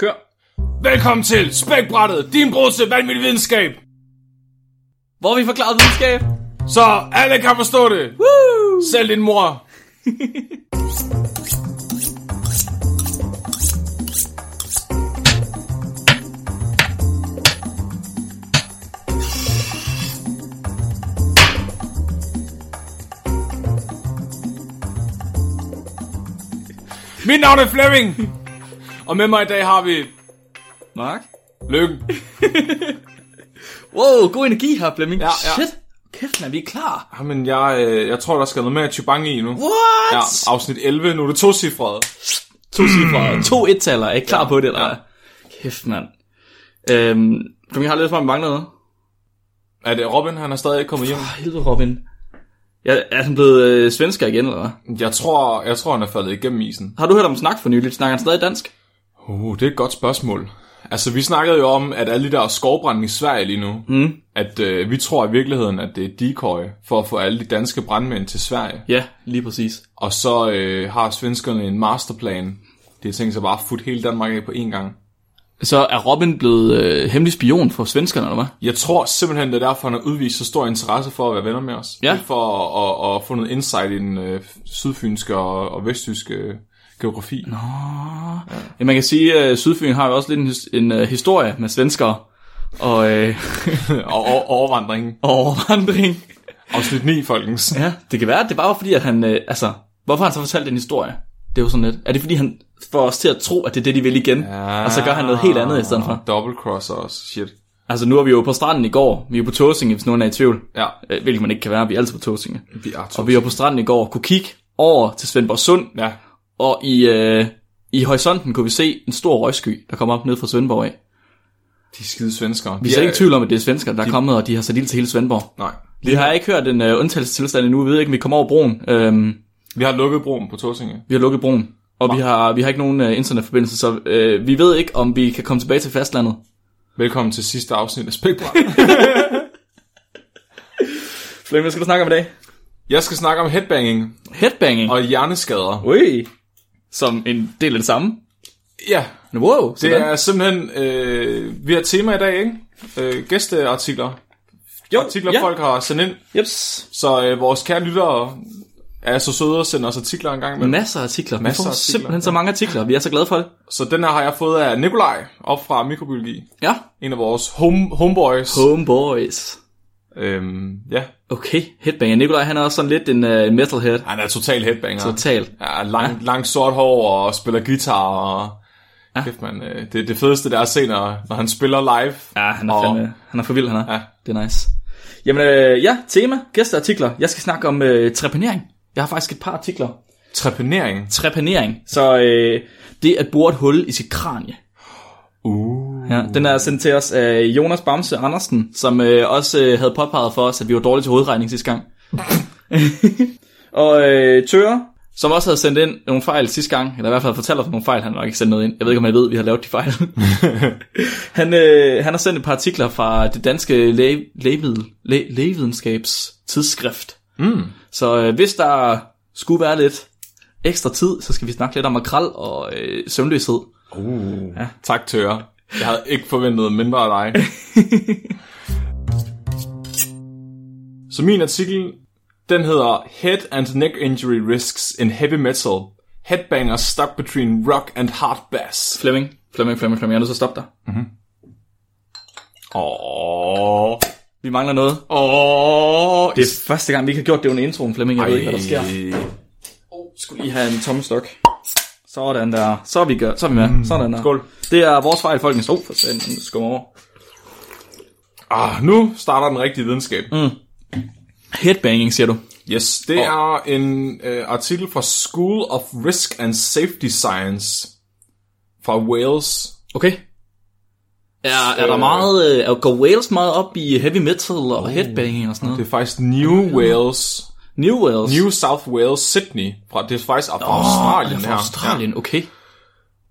Kør. Velkommen til Spækbrættet, din bror til vanvittig videnskab. Hvor vi forklaret videnskab? Så alle kan forstå det. Woo! Selv din mor. Mit navn er Flemming. Og med mig i dag har vi Mark? Lykken. Wow, god energi her, Flemming. Ja, ja. Shit. Kæft, man, vi er klar. Jamen, jeg, øh, jeg tror, der skal noget mere Chubangi i nu. What? Ja, afsnit 11. Nu er det to cifrede. To cifre. To et-taller. Er I klar på det, eller? Ja. Kæft, mand. Øhm, Flemming, jeg har lidt for, at vi mangler noget. Er det Robin? Han er stadig ikke kommet hjem. Ah, helvede, Robin. Jeg, er han blevet øh, svensker igen, eller hvad? Jeg tror, jeg tror, han er faldet igennem isen. Har du hørt om snak for nyligt? Snakker han stadig dansk? Uh, det er et godt spørgsmål. Altså, vi snakkede jo om, at alle de der skovbrænde i Sverige lige nu, Mm. at øh, vi tror i virkeligheden, at det er decoy for at få alle de danske brandmænd til Sverige. Ja, lige præcis. Og så øh, har svenskerne en masterplan. Det er tænkt sig bare at futte hele Danmark af på én gang. Så er Robin blevet øh, hemmelig spion for svenskerne, eller hvad? Jeg tror simpelthen, det er derfor, han har udvist så stor interesse for at være venner med os. Ja. Det er for at, at, at få noget insight i den øh, sydfynske og, og vesttyske øh, geografi. Nå. Ja, man kan sige, at Sydfyn har jo også lidt en, his- en uh, historie med svenskere og, øh, og, og overvandringen. og overvandring. Afsnit 9, folkens. Ja, det kan være, at det bare var fordi, at han, øh, altså, hvorfor han så fortalt den historie? Det er jo sådan lidt. Er det fordi, han får os til at tro, at det er det, de vil igen? Ja. Og så gør han noget helt andet i stedet for. Double crosser os. Shit. Altså, nu er vi jo på stranden i går. Vi er på Tåsinge, hvis nogen er i tvivl. Ja, Øh, Hvilket man ikke kan være. Vi er altid på Tåsinge. vi er to. Og vi var på stranden i går og kunne kigge over til Svendborg Sund. Ja, Og i, øh, i horisonten kunne vi se en stor røgsky, der kom op ned fra Svendborg af. de er skide svenskere. Vi er slet ikke i tvivl om, at det er svensker, der er kommet, og de har sat ild til hele Svendborg. Nej. Vi har ikke hørt en uh, undtagelsestilstand endnu. Vi ved ikke, om vi kommer over broen. Øhm, Vi har lukket broen på Tåsinge. vi har lukket broen, og vi har, vi har ikke nogen uh, internetforbindelse, så uh, vi ved ikke, om vi kan komme tilbage til fastlandet. Velkommen til sidste afsnit af Spækbræt. Flemming, hvad skal du snakke om i dag? Jeg skal snakke om headbanging Headbanging. og hjerneskader. Ui. Som en del af det samme. Ja, Wow, det sådan. er simpelthen... Øh, vi har tema i dag, ikke? Øh, gæsteartikler. jo, Artikler, ja. folk har sendt ind. Jeps. Så øh, vores kære lyttere er så søde at sende os artikler en gang med. Masser af artikler. Masser vi får artikler, simpelthen så mange artikler. Vi er så glade for det. Så den her har jeg fået af Nikolaj op fra Mikrobiologi. Ja. En af vores home, homeboys. Homeboys. Øhm, ja, Okay, headbanger. Nikolaj, han er også sådan lidt en uh, metalhead. han er total headbanger. Total. Ja, lang, ja. lang sort hår og spiller guitar og... Ja. Kæft, man, øh, det, det fedeste, der er at se, når, når han spiller live. Ja, han er, Og- fandme, han er for vild, han er. Ja. Det er nice. Jamen, øh, ja, tema, gæsteartikler. Jeg skal snakke om øh, trepanering. Jeg har faktisk et par artikler. Trepanering. Trepanering. Så øh, det at bore et hul i sit kranie. Uh. Ja, den er sendt til os af Jonas Bamse Andersen, som øh, også øh, havde påpeget for os, at vi var dårlige til hovedregning sidste gang. og øh, Tøre, som også havde sendt ind nogle fejl sidste gang, eller i hvert fald fortalt os nogle fejl, han har ikke sendt noget ind. Jeg ved ikke, om han ved, at vi har lavet de fejl. han, øh, han har sendt et par artikler fra det danske læge, lægemiddel, læ, lægevidenskabs tidsskrift. Mm. Så øh, hvis der skulle være lidt ekstra tid, så skal vi snakke lidt om makrel og øh, søvnløshed. Uh. Ja. Tak, Tøre. Jeg havde ikke forventet mindre af dig. Så min artikel, den hedder Head and Neck Injury Risks in Heavy Metal. Headbangers stuck between rock and hard bass. Flemming, Flemming, Flemming, Flemming, jeg er nødt til at stoppe dig. Åh. Vi mangler noget. Åh. Det er første gang, vi ikke har gjort det under introen, Flemming. Jeg ved ikke, hvad der sker. Oh, skulle lige have en tommestok. Sådan der. Så er vi, gør. Så er vi med. Mm, Sådan der. skål. Det er vores fejl, folkens. Oh, for satan, den skummer over. Ah, nu starter den rigtige videnskab. Mm. Headbanging, siger du. Yes, det oh. er en øh, artikel fra School of Risk and Safety Science fra Wales. Okay. Er, er der meget, øh, er- går Wales meget op i heavy metal og headbanging og sådan noget? Det er faktisk New Wales. New Wales? New South Wales, Sydney. Fra, det er faktisk fra Åh, Australien er her. fra Australien, okay.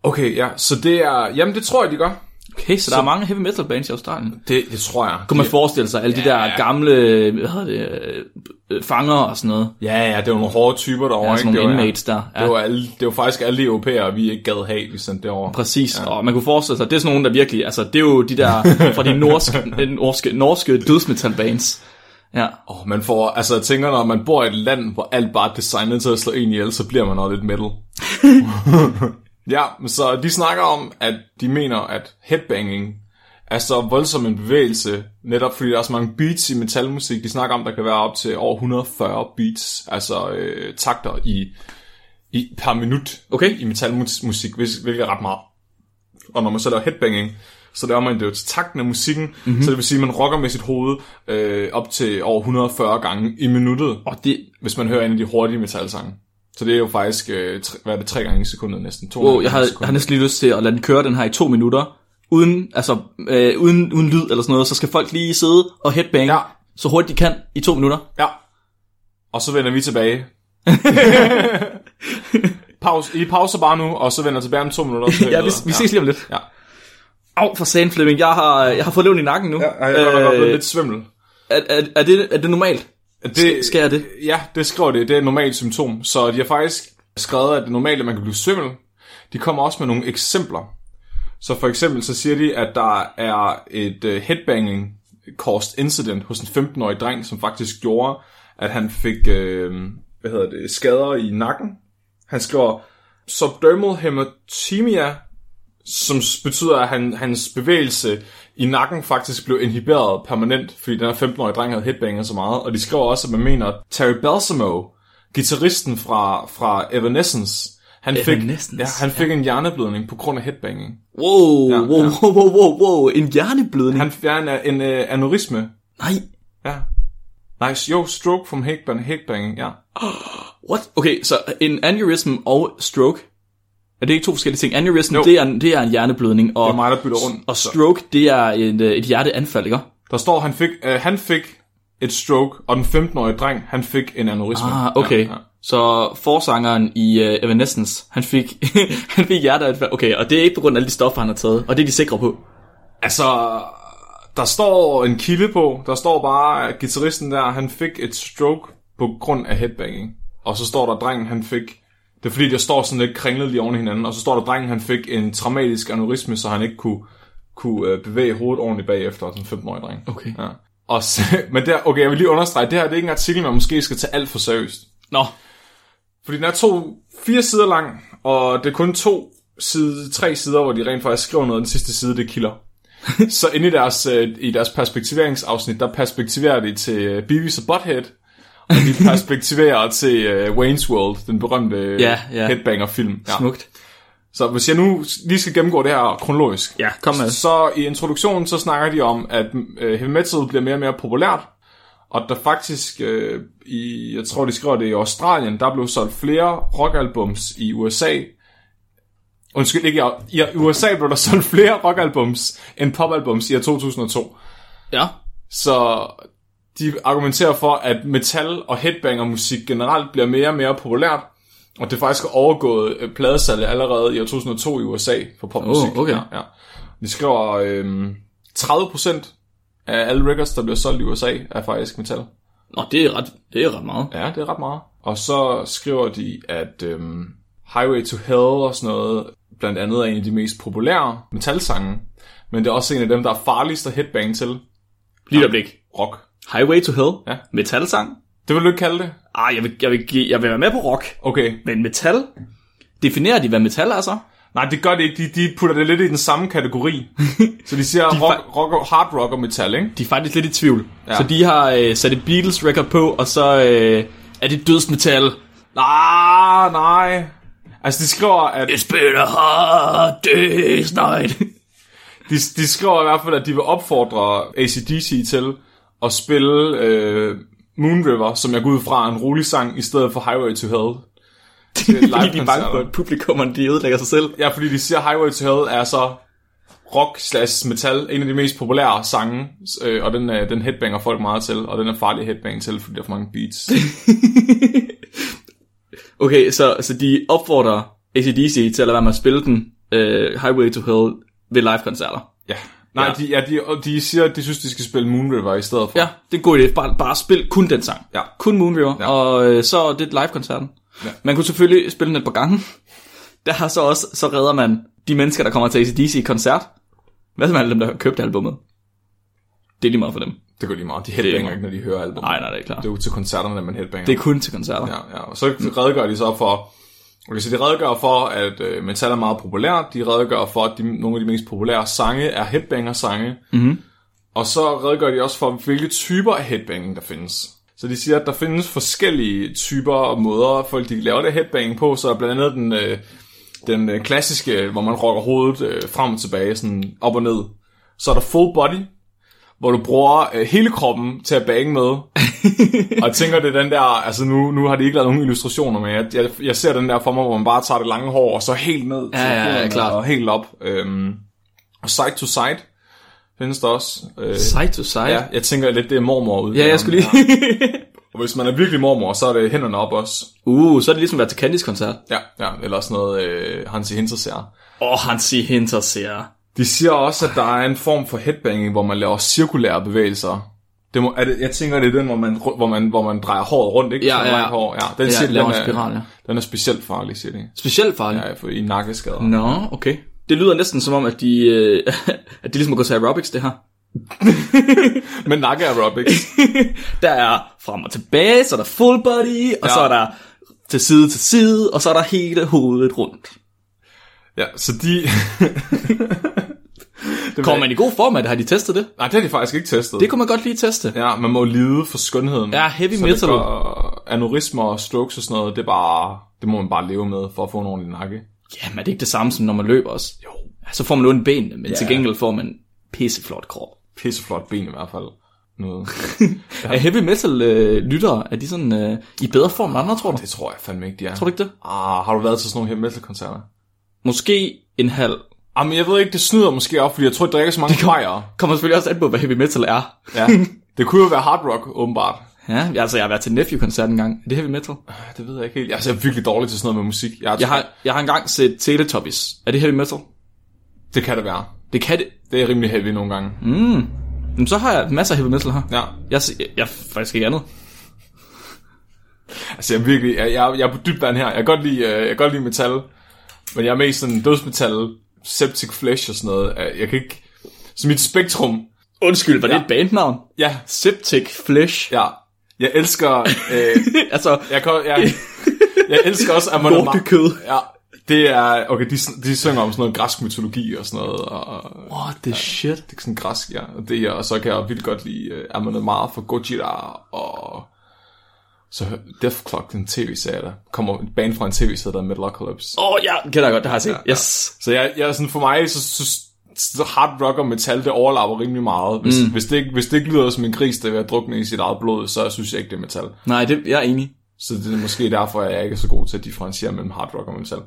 Okay, ja, så det er... Jamen, det tror jeg, de gør. Okay, så, så der er mange heavy metal bands i Australien. Det, det tror jeg. Kunne man forestille sig, alle de Ja, der ja. gamle, hvad hedder det, øh, øh, fanger og sådan noget. Ja, ja, det var nogle hårde typer derovre, Ja, ikke? sådan nogle det var, inmates der. Ja. Det var, alle, det var faktisk alle de europæere, vi ikke gad have, vi sendte derovre. Præcis, ja. og man kunne forestille sig, det er sådan nogle, der virkelig, altså det er jo de der fra de norske, norske, norske dødsmetal bands. Ja, Oh, man får, altså jeg tænker, når man bor i et land, hvor alt bare er designet til at slå en ihjel, så bliver man også lidt metal. ja, så de snakker om, at de mener, at headbanging er så voldsom en bevægelse, netop fordi der er så mange beats i metalmusik. De snakker om, der kan være op til over 140 beats, altså øh, takter i, i per minut Okay. i metalmusik, hvilket er ret meget. Og når man så laver headbanging, så laver man det jo til takten af musikken, mm-hmm. så det vil sige, at man rocker med sit hoved øh, op til over 140 gange i minuttet, og det, hvis man hører en af de hurtige metalsange. Så det er jo faktisk, øh, tre, hvad er det, tre gange i sekundet næsten? To wow, jeg i har, har næsten lige lyst til at lade den køre den her i to minutter, uden, altså, øh, uden, uden lyd eller sådan noget, så skal folk lige sidde og headbang, Ja. så hurtigt de kan i to minutter. Ja. Og så vender vi tilbage. Pause. I pauser bare nu, og så vender tilbage om to minutter. ja, vi, vi ses lige om lidt. Ja. Au, for satan Flemming, jeg har, jeg har fået levn i nakken nu. Ja, jeg har øh, lidt svimmel. er, er, er, det, er det normalt? Det, jeg det? Ja, det skriver det. Det er et normalt symptom. Så de har faktisk skrevet, at det er normalt, at man kan blive svimmel. De kommer også med nogle eksempler. Så for eksempel så siger de, at der er et uh, headbanging caused incident hos en 15-årig dreng, som faktisk gjorde, at han fik uh, hvad hedder det, skader i nakken. Han skriver subdermal hematemia, som betyder, at han, hans bevægelse i nakken faktisk blev inhiberet permanent, fordi den her 15-årige dreng havde headbanget så meget. Og de skriver også, at man mener, at Terry Balsamo, gitarristen fra, fra Evanescence, han fik, ja, han fik en hjerneblødning på grund af headbanging. Wow, Ja, wow, ja. wow, wow, wow, wow, en hjerneblødning. Han fik en, en, uh, aneurisme. Nej, Ja. Nice. Jo, stroke from headbang, headbanging, ja. what? Okay, så en aneurysm og stroke, er det ikke to forskellige ting? Aneurysm, det er, en, det er en hjerneblødning, og, Det er mig, der bytter rundt. og stroke, det er et, øh, et hjerteanfald, ikke? Der står, han fik, uh, han fik et stroke, og den 15-årige dreng, han fik en aneurisme. Ah, okay. Ja, ja. Så forsangeren i uh, Evanescence, han fik, han fik hjerteanfald. Okay, og det er ikke på grund af alle de stoffer, han har taget, og det er de sikre på. Altså, der står en kilde på. Der står bare, at gitarristen der, han fik et stroke på grund af headbanging. Og så står der, at drengen han fik... Det er fordi, der står sådan lidt kringlet lige oven i hinanden. Og så står der, at drengen han fik en traumatisk aneurisme, så han ikke kunne, kunne øh, bevæge hovedet ordentligt bagefter, som 15-årig dreng. Okay. Ja. Og så, men der, okay, jeg vil lige understrege, det her det er ikke en artikel, man måske skal tage alt for seriøst. Nå, Fordi den er to, fire sider lang, og det er kun to side, tre sider, hvor de rent faktisk skriver noget, og den sidste side, det er kilder. så inde i deres, øh, i deres perspektiveringsafsnit, der perspektiverer de til øh, Beavis og Butthead, og de perspektiverer til øh, Wayne's World, den berømte øh, Ja, ja. headbanger-film. Ja. smukt. Så hvis jeg nu lige skal gennemgå det her kronologisk, Ja, kom med. så i introduktionen, så snakker de om, at øh, heavy metal bliver mere og mere populært, og der faktisk, øh, i, jeg tror de skriver det i Australien, der blev solgt flere rockalbums i USA. Undskyld, ikke i, i USA blev der solgt flere rockalbums end popalbums i år 2002. Ja, Så de argumenterer for, at metal og headbanger musik generelt bliver mere og mere populært, og det faktisk har overgået øh, pladesalget allerede i år 2002 i USA for popmusik. Oh, okay. ja, ja. De skriver, øhm, 30% af alle records, der bliver solgt i USA, er faktisk metal. Nå, det er ret, det er ret meget. Ja, det er ret meget. Og så skriver de, at øhm, Highway to Hell og sådan noget, blandt andet er en af de mest populære metalsange, men det er også en af dem, der er farligst at headbang til Lige et øjeblik. rock. Highway to Hell. Ja. Metalsang. Det vil du ikke kalde det? Ah, jeg vil, jeg, vil, give- jeg vil være med på rock. Okay. Men metal? Definerer de, hvad metal er så? Nej, det gør det ikke. De, de putter det lidt i den samme kategori. så de siger de rock, rock, hard rock og metal, ikke? De er faktisk lidt i tvivl. Ja. Så de har øh, sat et Beatles record på, og så øh, er det dødsmetal. Nej, nej. Altså, de skriver, at It's been a hard day's night. de, de skriver i hvert fald, at de vil opfordre ACDC til at spille øh, Moon River, som jeg går ud fra en rolig sang, i stedet for Highway to Hell. Fordi de er bange for, at publikummerne de ødelægger sig selv. Ja, fordi de siger, Highway to Hell er så rock slash metal, en af de mest populære sange, øh, og den, øh, den headbanger folk meget til, og den er farlig headbang til, fordi der er for mange beats. Okay, så, så de opfordrer ACDC til at lade være med at spille den uh, Highway to Hell ved live-koncerter. Ja. Nej, Ja. De, ja, de, og de siger, at de synes, de skal spille Moon River i stedet for. Ja, det er en god idé. Bare, bare spil kun den sang. Ja. Kun Moon River, Ja. og øh, så er det live-koncerten. Ja. Man kunne selvfølgelig spille den et par gange. Der har så også, så redder man de mennesker, der kommer til ACDC-koncert. Hvad så med alle dem, der har købt albummet? Det er lige meget for dem. Det går lige meget. De er headbanger ikke, når de hører album. Nej, nej, det er klart. Det er jo til koncerterne, at man headbanger. Det er kun til koncerter. Ja. Ja, ja. Og så redegør de så for... Okay, så de redegør for, at øh, metal er meget populært. De redegør for, at de, nogle af de mest populære sange er headbanger-sange. Mm-hmm. Og så redegør de også for, hvilke typer af headbanging der findes. Så de siger, at der findes forskellige typer og måder, folk de laver det headbanging på. Så er blandt andet den, øh, den øh, klassiske, hvor man rocker hovedet øh, frem og tilbage, sådan op og ned. Så er der full body, hvor du bruger øh, hele kroppen til at bange med. og tænker, det er den der, altså nu, nu har de ikke lavet nogen illustrationer, men jeg, jeg, jeg ser den der for mig, hvor man bare tager det lange hår, og så helt ned Ja, ja, ja, klart. og helt op. Øhm, og side to side findes der også. Øh, Side to side. Ja, jeg tænker lidt, det er mormor ud. ja jeg skulle lige... Og hvis man er virkelig mormor, så er det hænderne op også. uh, så er det ligesom at være til Candys koncert. Ja, ja eller sådan noget øh, Hansi Hinterseer. Åh, oh, han siger Hinter ser. De siger også, at der er en form for headbanging, hvor man laver cirkulære bevægelser. Det må, er det, jeg tænker, det er den, hvor man, hvor man, hvor man drejer håret rundt, ikke? Ja, ja. Hår. ja den, Ja, siger, laver den, en er, spiral, ja. den er specielt farlig, siger de. Specielt farligt. Ja, for i nakkeskader. Nå, okay. Det lyder næsten som om, at de, øh, at de ligesom går til aerobics, det her. Men nakke aerobics. Der er frem og tilbage, så er der full body, og Ja. ja. så er der til side til side, og så er der hele hovedet rundt. ja, så de... det Kommer man i god form af det? Har de testet det? Nej, det har de faktisk ikke testet. Det kunne man godt lige teste. Ja, man må lide for skønheden. Ja, heavy så metal. Går, aneurismer og strokes og sådan noget, det er bare, det må man bare leve med for at få en ordentlig nakke. Ja, men er det ikke det samme som når man løber også? Jo. Så får man ondt benene, men Ja. til gengæld får man pisseflot krop. Pisseflot ben i hvert fald. Noget. Er heavy metal øh, lyttere, er de sådan øh, i bedre form end andre, tror du? det tror jeg fandme ikke, de er. Tror du ikke det? Ah, har du været til sådan nogle heavy metal koncerter? Måske en halv. Jamen, jeg ved ikke, det snyder måske op, fordi jeg tror, jeg drikker så mange fejre. Kommer selvfølgelig også an på, hvad heavy metal er. Ja. Det kunne jo være hard rock, åbenbart. Ja, altså jeg har været til Nephew-koncert en gang. Er det heavy metal? Det ved jeg ikke helt. Jeg er altså virkelig dårlig til sådan noget med musik. Jeg, Jeg har, jeg har engang set Teletubbies. Er det heavy metal? Det kan det være. Det kan det. Det er rimelig heavy nogle gange. Mm. Men så har jeg masser af heavy metal her. Ja. Jeg, jeg, jeg er faktisk ikke andet. Altså, jeg er virkelig, jeg, jeg, jeg er på dybt vand her. Jeg kan godt lide, øh, jeg kan godt lide metal, men jeg er mest sådan dødsmetal, septic flesh og sådan noget. Jeg- kan ikke... Så mit spektrum... Undskyld, var det Ja. et bandnavn? Ja, Septic Flesh. ja. Jeg elsker... Øh, altså, jeg, kan, jeg, jeg elsker også Amon lortekød. Ja, det er... Okay, de, de synger om sådan noget græsk mytologi og sådan noget. Og, What the shit? det er sådan græsk, ja. Og, det, og så kan jeg vildt godt lide uh, Amon Amarth for Gojira og... Så Death Clock, den tv-serie, der kommer et band fra en tv-serie, der er Metalocalypse. Åh, oh, ja, kender jeg godt, det har jeg set. ja. Yes. Så jeg, jeg er sådan, for mig, så, så, så hard rock og metal, det overlapper rimelig meget. Hvis, mm. hvis, det, ikke, hvis det ikke lyder som en gris, der er at drukne i sit eget blod, så synes jeg ikke, det er metal. Nej, det, jeg er enig. Så det er måske derfor, at jeg ikke er så god til at differentiere mellem hard rock og metal.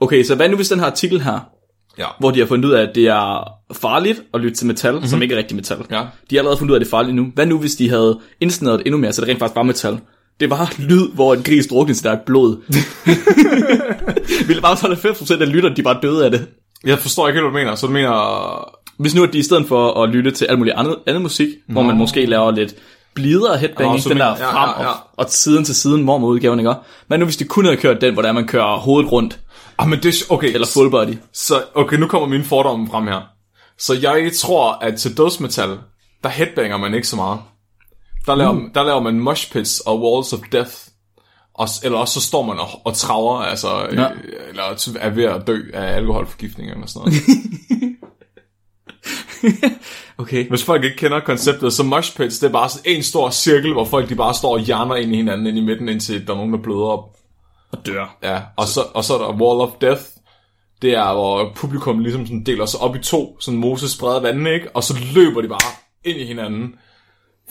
Okay, så hvad nu hvis den her artikel her, Ja. hvor de har fundet ud af, at det er farligt at lytte til metal, mm-hmm. som ikke er rigtig metal. Ja. De har allerede fundet ud af, at det er farligt nu. Hvad nu, hvis de havde indsnæret endnu mere, så det rent faktisk var metal? Det var lyd, hvor en gris druknede eget blod. Ville bare så 90% af lytterne, de bare døde af det. Jeg forstår ikke helt, hvad du mener. Så du mener... Hvis nu at de i stedet for at lytte til alt muligt andet, andet musik, Nå. hvor man måske laver lidt blidere headbanging, så den der ja, frem ja, ja. Og, og siden til siden mormor-udgaven, ikke? Men nu hvis de kun havde kørt den, hvor der man kører hovedet rundt, Ah, men det, okay, eller full body. Så, okay, nu kommer mine fordomme frem her. Så jeg tror, at til dødsmetal, der headbanger man ikke så meget. Der laver, mm. der laver man mosh pits og walls of death. Og, eller også så står man og, og traver, altså, ja. Ja. øh, eller er ved at dø af alkoholforgiftning eller sådan noget. Okay. Hvis folk ikke kender konceptet, så mosh pits, det er bare sådan en stor cirkel, hvor folk de bare står og hjerner ind i hinanden ind i midten, indtil der er nogen, der bløder op. Og dør. Ja, og så, og så er der Wall of Death. Det er, hvor publikum ligesom sådan deler sig op i to, sådan Moses spreder vandene, ikke? Og så løber de bare ind i hinanden.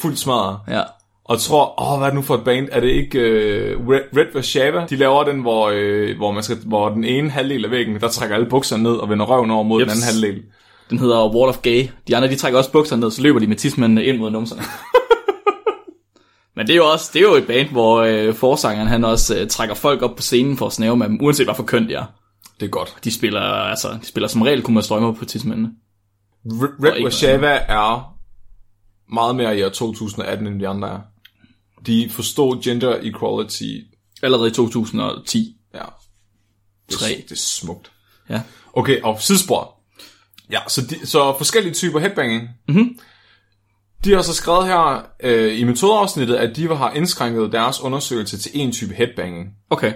Fuldt smadret. Ja. Og tror, åh, hvad er det nu for et band? Er det ikke uh, Red, Red Vashava? De laver den, hvor, øh, hvor, man skal, hvor den ene halvdel af væggen, der trækker alle bukserne ned og vender røven over mod Jeps. den anden halvdel. Den hedder Wall of Gay. De andre, de trækker også bukserne ned, så løber de med tidsmændene ind mod numserne. Men det er jo også det er jo et band, hvor øh, forsangeren han også øh, trækker folk op på scenen for at snæve med dem, uanset hvad for køn de er. Det er godt. De spiller, altså, de spiller som regel kun med strømmer på tidsmændene. Red, Warszawa er meget mere i år 2018, end de andre er. De forstod gender equality. Allerede i 2010. Ja. Det, er- det er smukt. Ja. Okay, og sidespor. Ja, så, de, så forskellige typer headbanging. Mm-hmm. De har så skrevet her øh, i metodeafsnittet, at de har indskrænket deres undersøgelse til en type headbanging. Okay.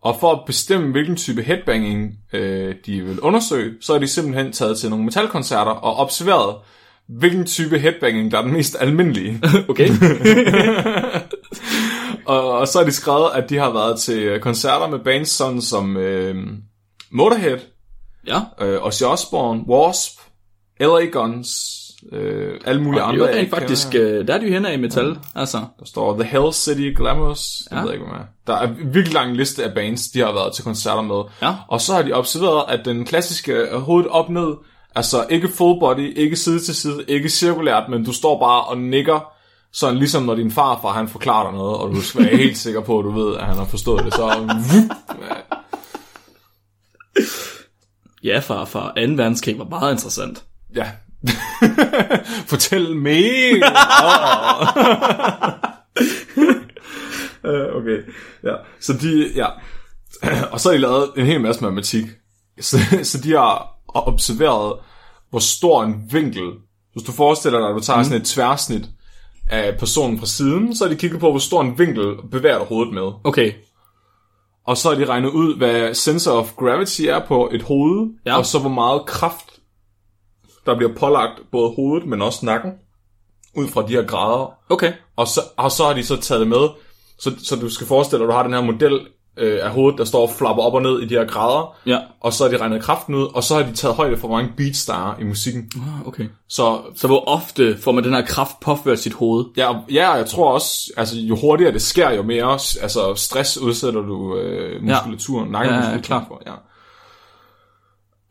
Og for at bestemme, hvilken type headbanging øh, de vil undersøge, så er de simpelthen taget til nogle metalkoncerter og observeret, hvilken type headbanging, der er den mest almindelige. Okay. og, og så har de skrevet, at de har været til koncerter med bands sådan som øh, Motorhead, ja. øh, Ozzy Osbourne, Wasp, LA Guns, øh, alle mulige Og det andre. er jeg rent ikke faktisk, øh, der er de jo henne i metal. Altså, Der står The Hell City Glamorous. Jeg Ja. ved ikke, hvad er. Der er en virkelig lang liste af bands, de har været til koncerter med. Ja. Og så har de observeret, at den klassiske øh, hovedet op ned, altså ikke full body, ikke side til side, ikke cirkulært, men du står bare og nikker, sådan ligesom når din farfar han forklarer dig noget, og du skal være helt sikker på, at du ved, at han har forstået det. Så vup, ja, fra 2. verdenskrig var meget interessant. ja. Fortæl mere. Øh, okay, ja. Så de, ja. Og så har de lavet en hel masse matematik. Så, så de har observeret, hvor stor en vinkel, hvis du forestiller dig, at du tager mm. sådan et tværsnit af personen fra siden, så har de kigget på, hvor stor en vinkel bevæger hovedet med. Okay. Og så har de regnet ud, hvad center of gravity er på et hoved, Ja. og så hvor meget kraft, der bliver pålagt både hovedet, men også nakken, ud fra de her grader. Okay. Og så, og så har de så taget det med, så, så du skal forestille dig, at du har den her model øh, af hovedet, der står og flapper op og ned i de her grader, Ja. og så har de regnet kraften ud, og så har de taget højde for, hvor mange beats der er i musikken. Ah, Okay. Så Så hvor ofte får man den her kraft påført sit hoved? ja, ja, jeg tror også, altså jo hurtigere det sker, jo mere altså, stress udsætter du øh, muskulaturen, ja. nakkemuskulaturen klart. for. Ja.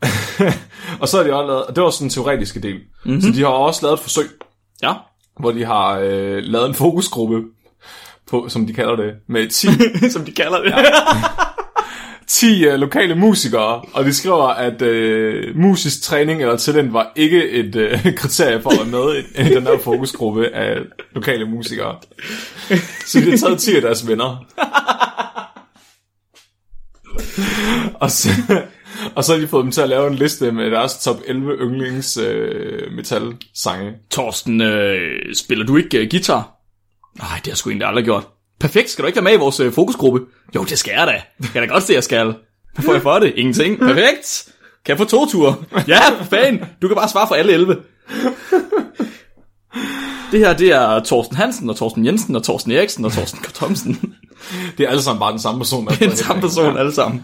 og så har de også lavet, og det var sådan den teoretiske del, mm-hmm. så de har også lavet et forsøg, Ja. hvor de har øh, lavet en fokusgruppe, på, som de kalder det, med 10 Som de kalder det. Ja. 10 øh, lokale musikere, og de skriver, at øh, musisk træning eller talent var ikke et øh, kriterie for at være med i, i den her fokusgruppe af lokale musikere. Så de har taget 10 af deres venner. og, så, og så har de fået dem til at lave en liste med deres top 11 yndlings øh, metal-sange. Torsten, øh, spiller du ikke øh, guitar? Nej, det har jeg sgu egentlig aldrig gjort. Perfekt, skal du ikke være med i vores øh, fokusgruppe? Jo, det skal jeg da. Kan da godt se, jeg skal. Hvad får jeg for det? Ingenting. Perfekt. Kan jeg få to ture? Ja, fanden. Du kan bare svare for alle 11. Det her, det er Torsten Hansen, og Torsten Jensen, og Torsten Eriksen, og Torsten Thomsen. Det er alle sammen bare den samme person. Der er Den samme person alle sammen.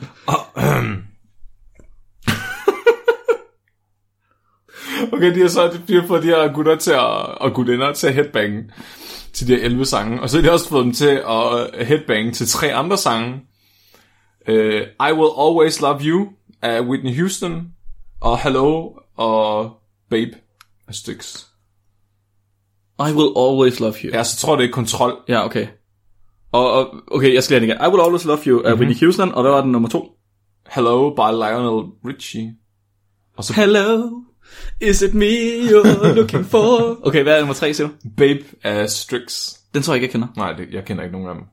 Okay, de har så de har fået de her gutter til at, og gutinder til at headbange til de her 11 sange. Og så har de også fået dem til at headbange til tre andre sange. Uh, I Will Always Love You af Whitney Houston. Og Hello og Babe af Styx. I will always love you. Ja, så tror jeg, det er kontrol. Ja, okay. Og, og okay, jeg skal lige igen. I will always love you af mm-hmm. Whitney Houston, og hvad var den nummer to? Hello by Lionel Richie. Og så Hello, is it me you're looking for? Okay, hvad er nummer tre, siger du? Babe af Styx. Den tror jeg ikke, jeg kender. Nej, det, jeg kender ikke nogen af dem.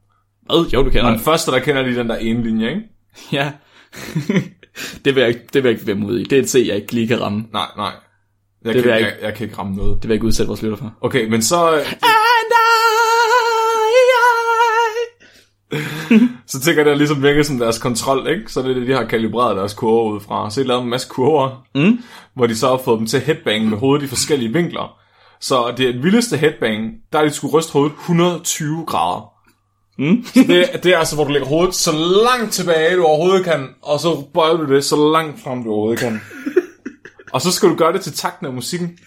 Hvad? Jo, du kender Og den. første, der kender de den der ene linje, ikke? Ja. det, vil jeg, ikke- det vil jeg ikke være mod i. Det er et C, jeg ikke lige kan ramme. Nej, nej. Jeg, Det kan, vil jeg jeg, jeg, jeg kan ikke ramme noget. Det vil jeg ikke udsætte vores lytter for. Okay, men så... Så tænker jeg, det ligesom virker som deres kontrol, ikke? Så det er det, de har kalibreret deres kurver ud fra. Så de lavet en masse kurver, mm. hvor de så har fået dem til headbang med hovedet i forskellige vinkler. Så det er et vildeste headbang, der er de skulle ryste hovedet 120 grader. Mm. Det, det er altså, hvor du lægger hovedet så langt tilbage, du overhovedet kan, og så bøjer du det så langt frem, du overhovedet kan. og så skal du gøre det til takten af musikken.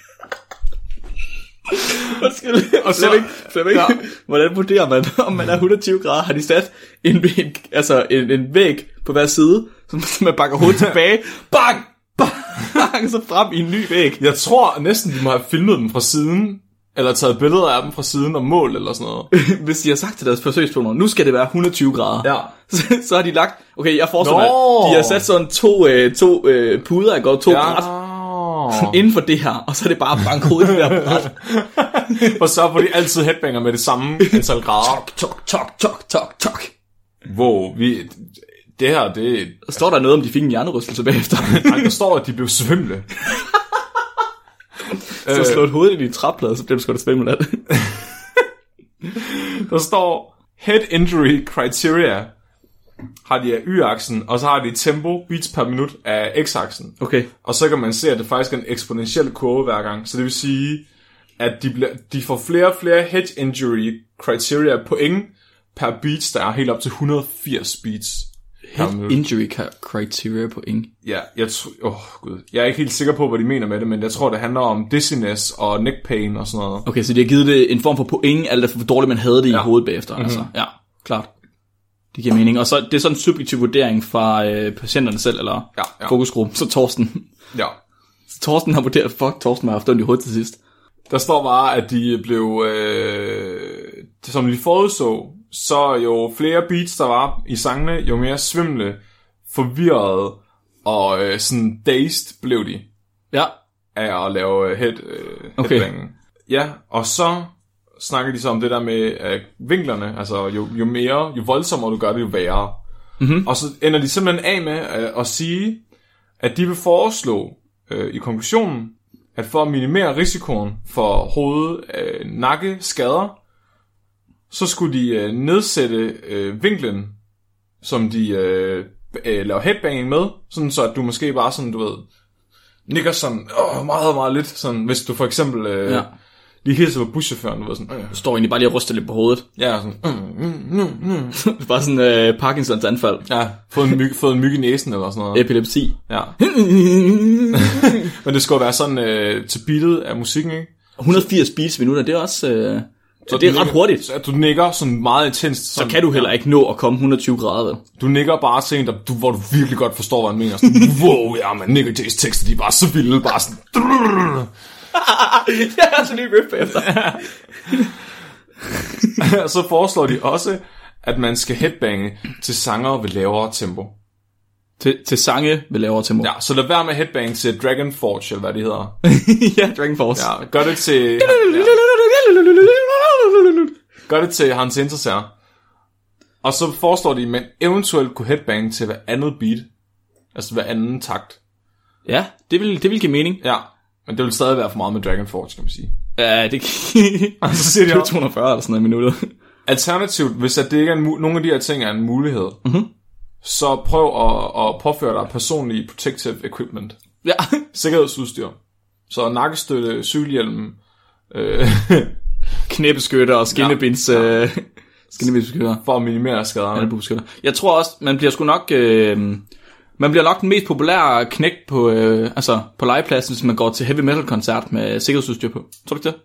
Og så, så ikke, Ja. hvordan vurderer man, om man er 120 grader? Har de sat en, en, altså en, en væg på hver side, så man bakker hovedet tilbage, bang, bang, så frem i en ny væg. Jeg tror næsten, de må have filmet dem fra siden, eller taget billeder af dem fra siden og mål eller sådan noget. Hvis de har sagt til deres forsøgspersoner, nu skal det være 120 grader. Ja. Så, så har de lagt, okay, jeg forestiller mig, de har sat sådan to, øh, to øh, puder, og to Ja. bræt, Nå. inden for det her, og så er det bare bank hovedet i det der bræt. Og så får de altid headbanger med det samme antal grader. Tok, tok, tok, tok, tok. Wow, vi, det her, det... Står der noget om, de fik en hjernerystelse bagefter? Ej, der står, at de blev svimle. så slå et hoved i din træplade, så bliver du sgu da svimmel af det. Der står Head Injury Criteria har de af y-aksen, og så har de tempo, beats per minut af x-aksen. Okay. Og så kan man se, at det faktisk er en eksponentiel kurve hver gang. Så det vil sige, at de, bliver, de får flere og flere head injury criteria point per beats, der er helt op til 180 beats Head injury criteria på ing. Ja, jeg, tr- oh, Gud. jeg er ikke helt sikker på, hvad de mener med det, men jeg tror, det handler om dizziness og neck pain og sådan noget. Okay, så de har givet det en form for point, alt efter hvor dårligt man havde det ja. i hovedet bagefter. Mm-hmm. Altså, ja, klart. Det giver mening. Og så det er sådan en subjektiv vurdering fra øh, patienterne selv, eller Ja, ja. fokusgruppen. Så Torsten. Ja. Så Torsten har vurderet, fuck, Torsten har haft ondt i hovedet til sidst. Der står bare, at de blev, øh, som de forudså, så jo flere beats der var i sangene, jo mere svimle, forvirrede og øh, sådan dazed blev de Ja, af at lave øh, head, øh, Okay. Ja, og så snakker de så om det der med øh, vinklerne, altså jo, jo mere, jo voldsommere du gør det, jo værre. Mm-hmm. Og så ender de simpelthen af med øh, at sige, at de vil foreslå øh, i konklusionen, at for at minimere risikoen for hoved øh, nakke skader, så skulle de øh, nedsætte øh, vinklen, som de øh, øh, laver headbanging med, sådan så at du måske bare sådan, du ved, nikker sådan åh, meget, meget lidt, sådan, hvis du for eksempel øh, Ja. Lige hilser på buschaufføren, du ved sådan, øh, står egentlig bare lige og ryster lidt på hovedet. ja, sådan, mm, mm. Det er bare sådan øh, Parkinsons anfald. ja, fået en, myg, fået en myg i næsen eller sådan noget. Epilepsi. Ja. Men det skulle være sådan øh, til beatet af musikken, ikke? 180 beats minutter, det er også... Øh, så det er ret hurtigt. Så du nikker sådan meget intenst. Så kan du heller ikke nå at komme 120 grader, vel? Du nikker bare til en, der, du, hvor du virkelig godt forstår, hvad han mener. Sådan, wow, ja, man, Nick J's tekster, de er bare så vilde, bare sådan... ja, altså lige riff efter. Og så foreslår de også, at man skal headbange til sanger ved lavere tempo. til, til sange med lavere tempo. Ja, så lad være med headbang til Dragon Forge, eller hvad det hedder. ja Dragon Force. Ja, gør det til, ja, gør det til Hans Interser. Og så foreslår de, at man eventuelt kunne headbang til hver andet beat. Altså hver anden takt. ja det, vil, det vil give mening. Ja, men det vil stadig være for meget med Dragon Forge, kan man sige. Ja, det Og så siger de det er også, 240 eller sådan noget i minuttet. Alternativt, hvis at det ikke er en mu- nogle af de her ting er en mulighed, mm-hmm. så prøv at, at påføre dig personlig protective equipment. ja. Sikkerhedsudstyr. Så nakkestøtte, cykelhjelm, øh, Knæbeskytter og skinnebinds... Ja. Øh, skinnebindsbeskytter. for at minimere skaderne. Albueskytter. Jeg tror også, man bliver sgu nok... Øh, man bliver nok den mest populære knæk på, øh, altså på legepladsen, hvis man går til heavy metal koncert med sikkerhedsudstyr på. Tror du ikke det?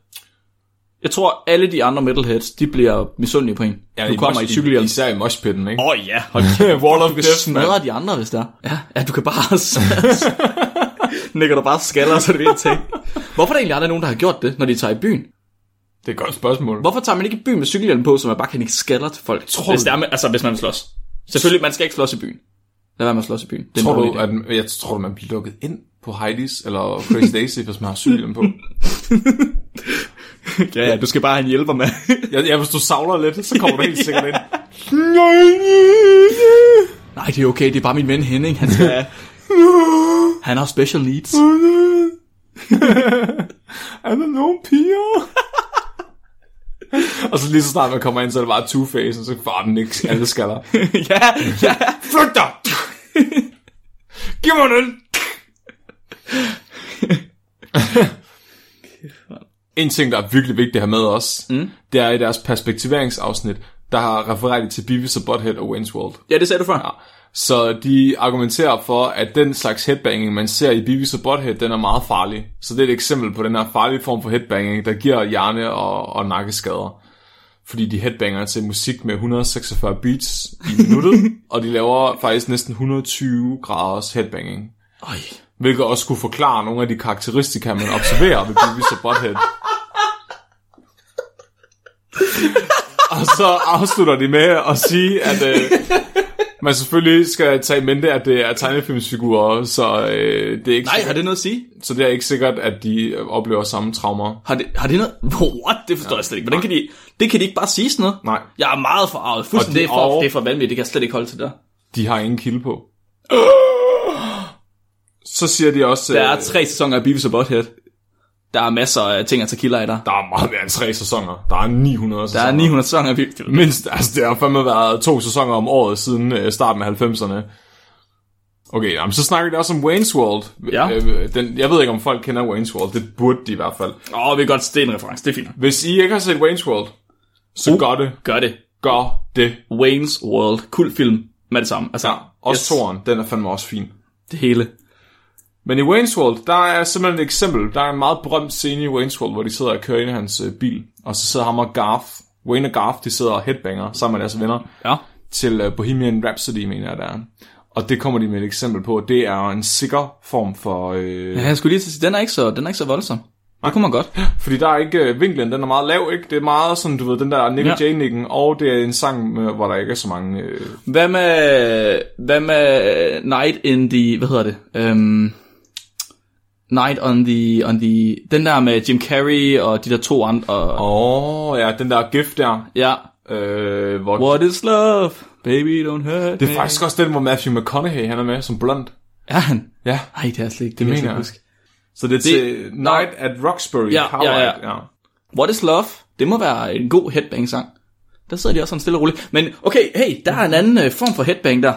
Jeg tror, alle de andre metalheads, de bliver misundelige på en. Ja, du kommer i cykelhjelm. Især i moshpitten, ikke? Åh oh, ja, hold kæft. Wall of Death, man. de andre, hvis der. Ja, ja, du kan bare... Nikker du bare skaller, så er det at tænke. Hvorfor er der egentlig aldrig nogen, der har gjort det, når de tager i byen? Det er et godt spørgsmål. Hvorfor tager man ikke i byen med cykelhjelm på, så man bare kan ikke skaller til folk? Tror hvis, du- det er med, altså, hvis man slås. Selvfølgelig, man skal ikke slås i byen. Lad være med at slås i byen. Det er Tror du, at, jeg tror, du, man bliver lukket ind på Heidi's eller Crazy Daisy, hvis man har cykelhjelm på? Ja, ja, du skal bare have en hjælper med. Ja, ja, hvis du savler lidt, så kommer du helt sikkert ind. Nej, det er okay, det er bare min ven Henning. Han skal... Han har special needs. Er der nogen piger? og så lige så snart man kommer ind, så er det bare Two-Face, og så får den ikke alle skaller. ja, ja. Flyt dig! Giv mig den! en ting, der er virkelig vigtigt at have med os, mm. det er i deres perspektiveringsafsnit, der har refereret til Beavis og Butthead og Wayne's World. Ja, det sagde du før. Så de argumenterer for, at den slags headbanging, man ser i Beavis og Butthead, den er meget farlig. Så det er et eksempel på den her farlige form for headbanging, der giver hjerne- og, og nakkeskader. Fordi de headbanger til musik med 146 beats i minuttet, og de laver faktisk næsten 120 graders headbanging. Øj. Hvilket også kunne forklare nogle af de karakteristika, man observerer ved Beavis og Butthead. og så afslutter de med at sige, at, øh, man selvfølgelig skal tage i mente, at det er tegnefilmsfigurer, så øh, det er ikke Nej, har sikkert, det noget at sige? så det er ikke sikkert, at de oplever samme traumer. Har det, har det noget? What? Det forstår ja. jeg slet ikke. Hvordan kan de... Det kan de ikke bare sige sådan noget? Nej. Jeg er meget forarvet. Fuldstændig, de det, er for, og- det er for vanvittigt. Det kan jeg slet ikke holde til der. De har ingen kilde på. Så siger de også... Der er øh, tre sæsoner af Beavis og Butthead. Der er masser af ting at tage kilder i der. der er meget mere end tre sæsoner. Der er 900 Der sæsoner. er 900 sæsoner Beavis. Mindst, altså det har fandme været to sæsoner om året siden øh, starten af 90'erne. Okay, jamen, så snakker de også om Wayne's World. Ja. Øh, den, jeg ved ikke, om folk kender Wayne's World. Det burde de i hvert fald. Åh, oh, vi kan godt er en reference. Det er fint. Hvis I ikke har set Wayne's World, så Uh. gør det. Gør det. Gør det. Wayne's World. Kul film med det samme. Altså, Ja, også yes. toren, den er fandme også fin. Det hele. Men i Wayne's World, der er simpelthen et eksempel. Der er en meget berømt scene i Wayne's World, hvor de sidder og kører ind i hans øh, bil. Og så sidder ham og Garth, Wayne og Garth, de sidder og headbanger sammen med deres venner. Ja. til uh, Bohemian Rhapsody, mener jeg, der er. Og det kommer de med et eksempel på. Det er en sikker form for... Øh, Ja, jeg skulle lige til at sige, den er ikke så, den er ikke så voldsom. Det kunne man godt. Fordi der er ikke... Øh, vinklen, den er meget lav, ikke? Det er meget sådan, du ved, den der Nick Ja. ja. Jay-nikken, og det er en sang, hvor der ikke er så mange... Øh, Hvad med, hvad med Night in the, hvad hedder det? Um, Night on the, on the, den der med Jim Carrey og de der to andre. Åh, oh, ja, den der gift der. Ja. Øh, hvor, What is love? Baby, don't hurt det er me. faktisk også den, hvor Matthew McConaughey, han er med som blond. Er han? Ja, Ej, det er slet ikke. Det, det mener jeg. huske. Så det er Det- til Night at Roxbury. Ja, ja, ja. ja. What is love? Det må være en god headbang-sang. Der sidder de også sådan stille og roligt. Men okay, hey, der er en anden øh, form for headbang der.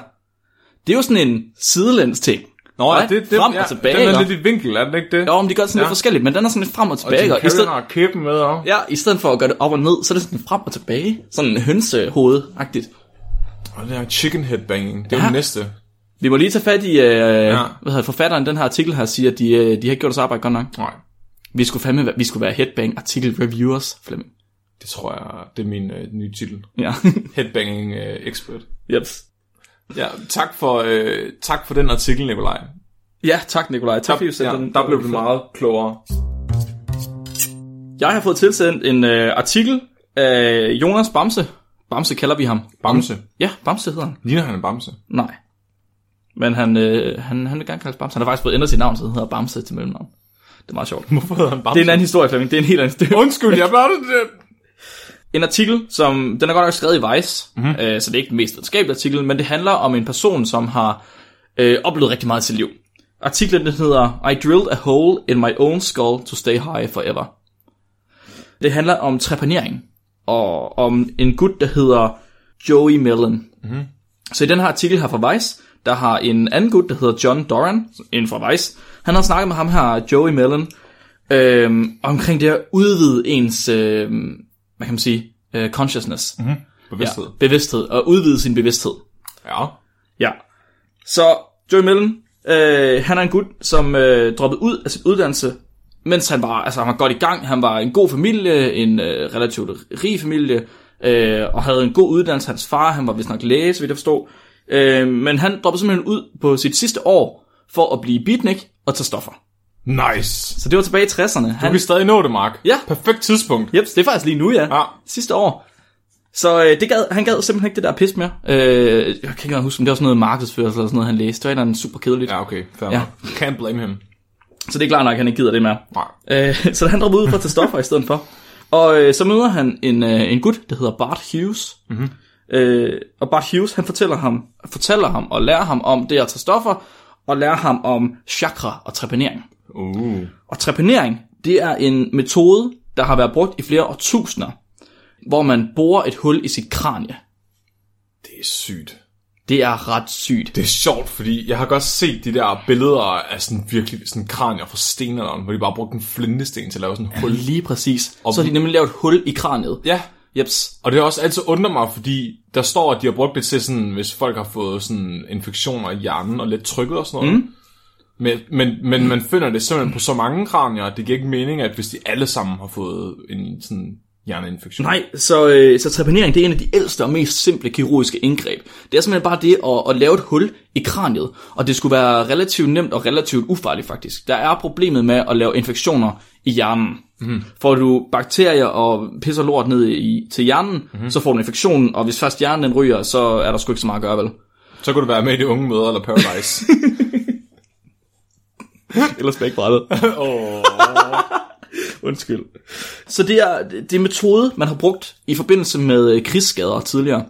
Det er jo sådan en sidelæns ting. Nå, Right? det, det, frem ja, og tilbage. den er ikke? lidt i vinkel, er den ikke det? Jo, men de gør det sådan Ja. lidt forskelligt, men den er sådan lidt frem og og tilbage. Jim Og i stedet, har kæben med, også. ja, i stedet for at gøre det op og ned, så er det sådan frem og tilbage. Sådan en hønsehoved-agtigt. Og det er chicken headbanging. Det er Ja. det næste. Vi må lige tage fat i, øh, ja. Hvad hedder forfatteren, den her artikel her, siger, at de, øh, de har ikke gjort deres arbejde godt nok. Nej. Vi skulle fandme vi skulle være headbang artikel reviewers, Flemming. Det tror jeg, det er min øh, nye titel. Ja. Headbanging øh, expert. Jeps. Ja, tak for, øh, tak for den artikel, Nikolaj. Ja, tak Nikolaj. Tak fordi du ja, den. der blev du meget klogere. Jeg har fået tilsendt en øh, artikel af Jonas Bamse. Bamse kalder vi ham. Bamse. Ja, Bamse hedder han. Ligner han en bamse? Nej. Men han, øh, han, han vil gerne kaldes Bamse. Han har faktisk fået ændret sit navn, så han hedder Bamse til mellemnavn. Det er meget sjovt. Hvorfor hedder han bamse? Det er en anden historie, Flemming. Det er en helt anden historie. Undskyld, jeg bare det. En artikel, som den er godt nok skrevet i Vice, mm-hmm. øh, så det er ikke den mest videnskabelige artikel, men det handler om en person, som har øh, oplevet rigtig meget i sit liv. Artiklen den hedder I drilled a hole in my own skull to stay high forever. Det handler om trepanering, og om en gut, der hedder Joey Mellon. Mm-hmm. Så i den her artikel her fra Vice, der har en anden gut, der hedder John Doran, inden fra Vice, han har snakket med ham her, Joey Mellon, øh, omkring det at udvide ens, øh, hvad kan man sige, øh, consciousness. Mm-hmm. Bevidsthed. Ja, bevidsthed, og udvide sin bevidsthed. Ja. Ja. Så Joey Mellon, øh, han er en gut, som øh, droppede ud af sin uddannelse, mens han var, altså, han var godt i gang. Han var en god familie, en øh, relativt rig familie, øh, og havde en god uddannelse. Hans far, han var vist nok læge, så vidt jeg forstod. Øh, men han droppede simpelthen ud på sit sidste år for at blive beatnik og tage stoffer. Nice. Så det var tilbage i 60'erne. Du Han, kan stadig nå det, Mark. Ja. Perfekt tidspunkt. Jeps, det er faktisk lige nu, ja. Ja. Sidste år. Så øh, det gad, han gad simpelthen ikke det der pis mere. Øh, jeg kan ikke engang huske, om det var sådan noget markedsførelse eller sådan noget, han læste. Det var andet super kedeligt. Ja, okay. Fair Ja. Can't blame him. Så det er klart nok, at han ikke gider det mere. Nej. Øh, så han dropper ud for at tage stoffer i stedet for. Og øh, så møder han en, øh, en gut, der hedder Bart Hughes. Mm-hmm. Øh, og Bart Hughes, han fortæller ham, fortæller ham og lærer ham om det at tage stoffer, og lærer ham om chakra og trepanering. Uh. Og trepanering, det er en metode, der har været brugt i flere årtusinder, hvor man borer et hul i sit kranie. Det er sygt. Det er ret sygt. Det er sjovt, fordi jeg har godt set de der billeder af sådan virkelig sådan kranier fra stenalderen, hvor de bare brugte en flintesten til at lave sådan en hul. Lige præcis. Så har de nemlig lavet et hul i kraniet. Ja, Jeps. og det har også altid undret mig, fordi der står, at de har brugt det til sådan, hvis folk har fået sådan infektioner i hjernen og lidt trykket og sådan noget. Mm. Men, men, men man finder det simpelthen på så mange kranier, at det giver ikke mening, at hvis de alle sammen har fået en sådan hjerneinfektion. Nej, så, øh, så trepanering det er en af de ældste og mest simple kirurgiske indgreb. Det er simpelthen bare det at, at lave et hul i kraniet, og det skulle være relativt nemt og relativt ufarligt faktisk. Der er problemet med at lave infektioner i hjernen. Mm. Får du bakterier og pisser lort ned i, til hjernen, mm. så får du en infektion, og hvis først hjernen den ryger, så er der sgu ikke så meget at gøre, vel? Så kunne du være med i de unge møder eller Paradise. Eller spækbrættet. oh. Undskyld. Så det er, det er metode, man har brugt i forbindelse med øh, krigsskader tidligere.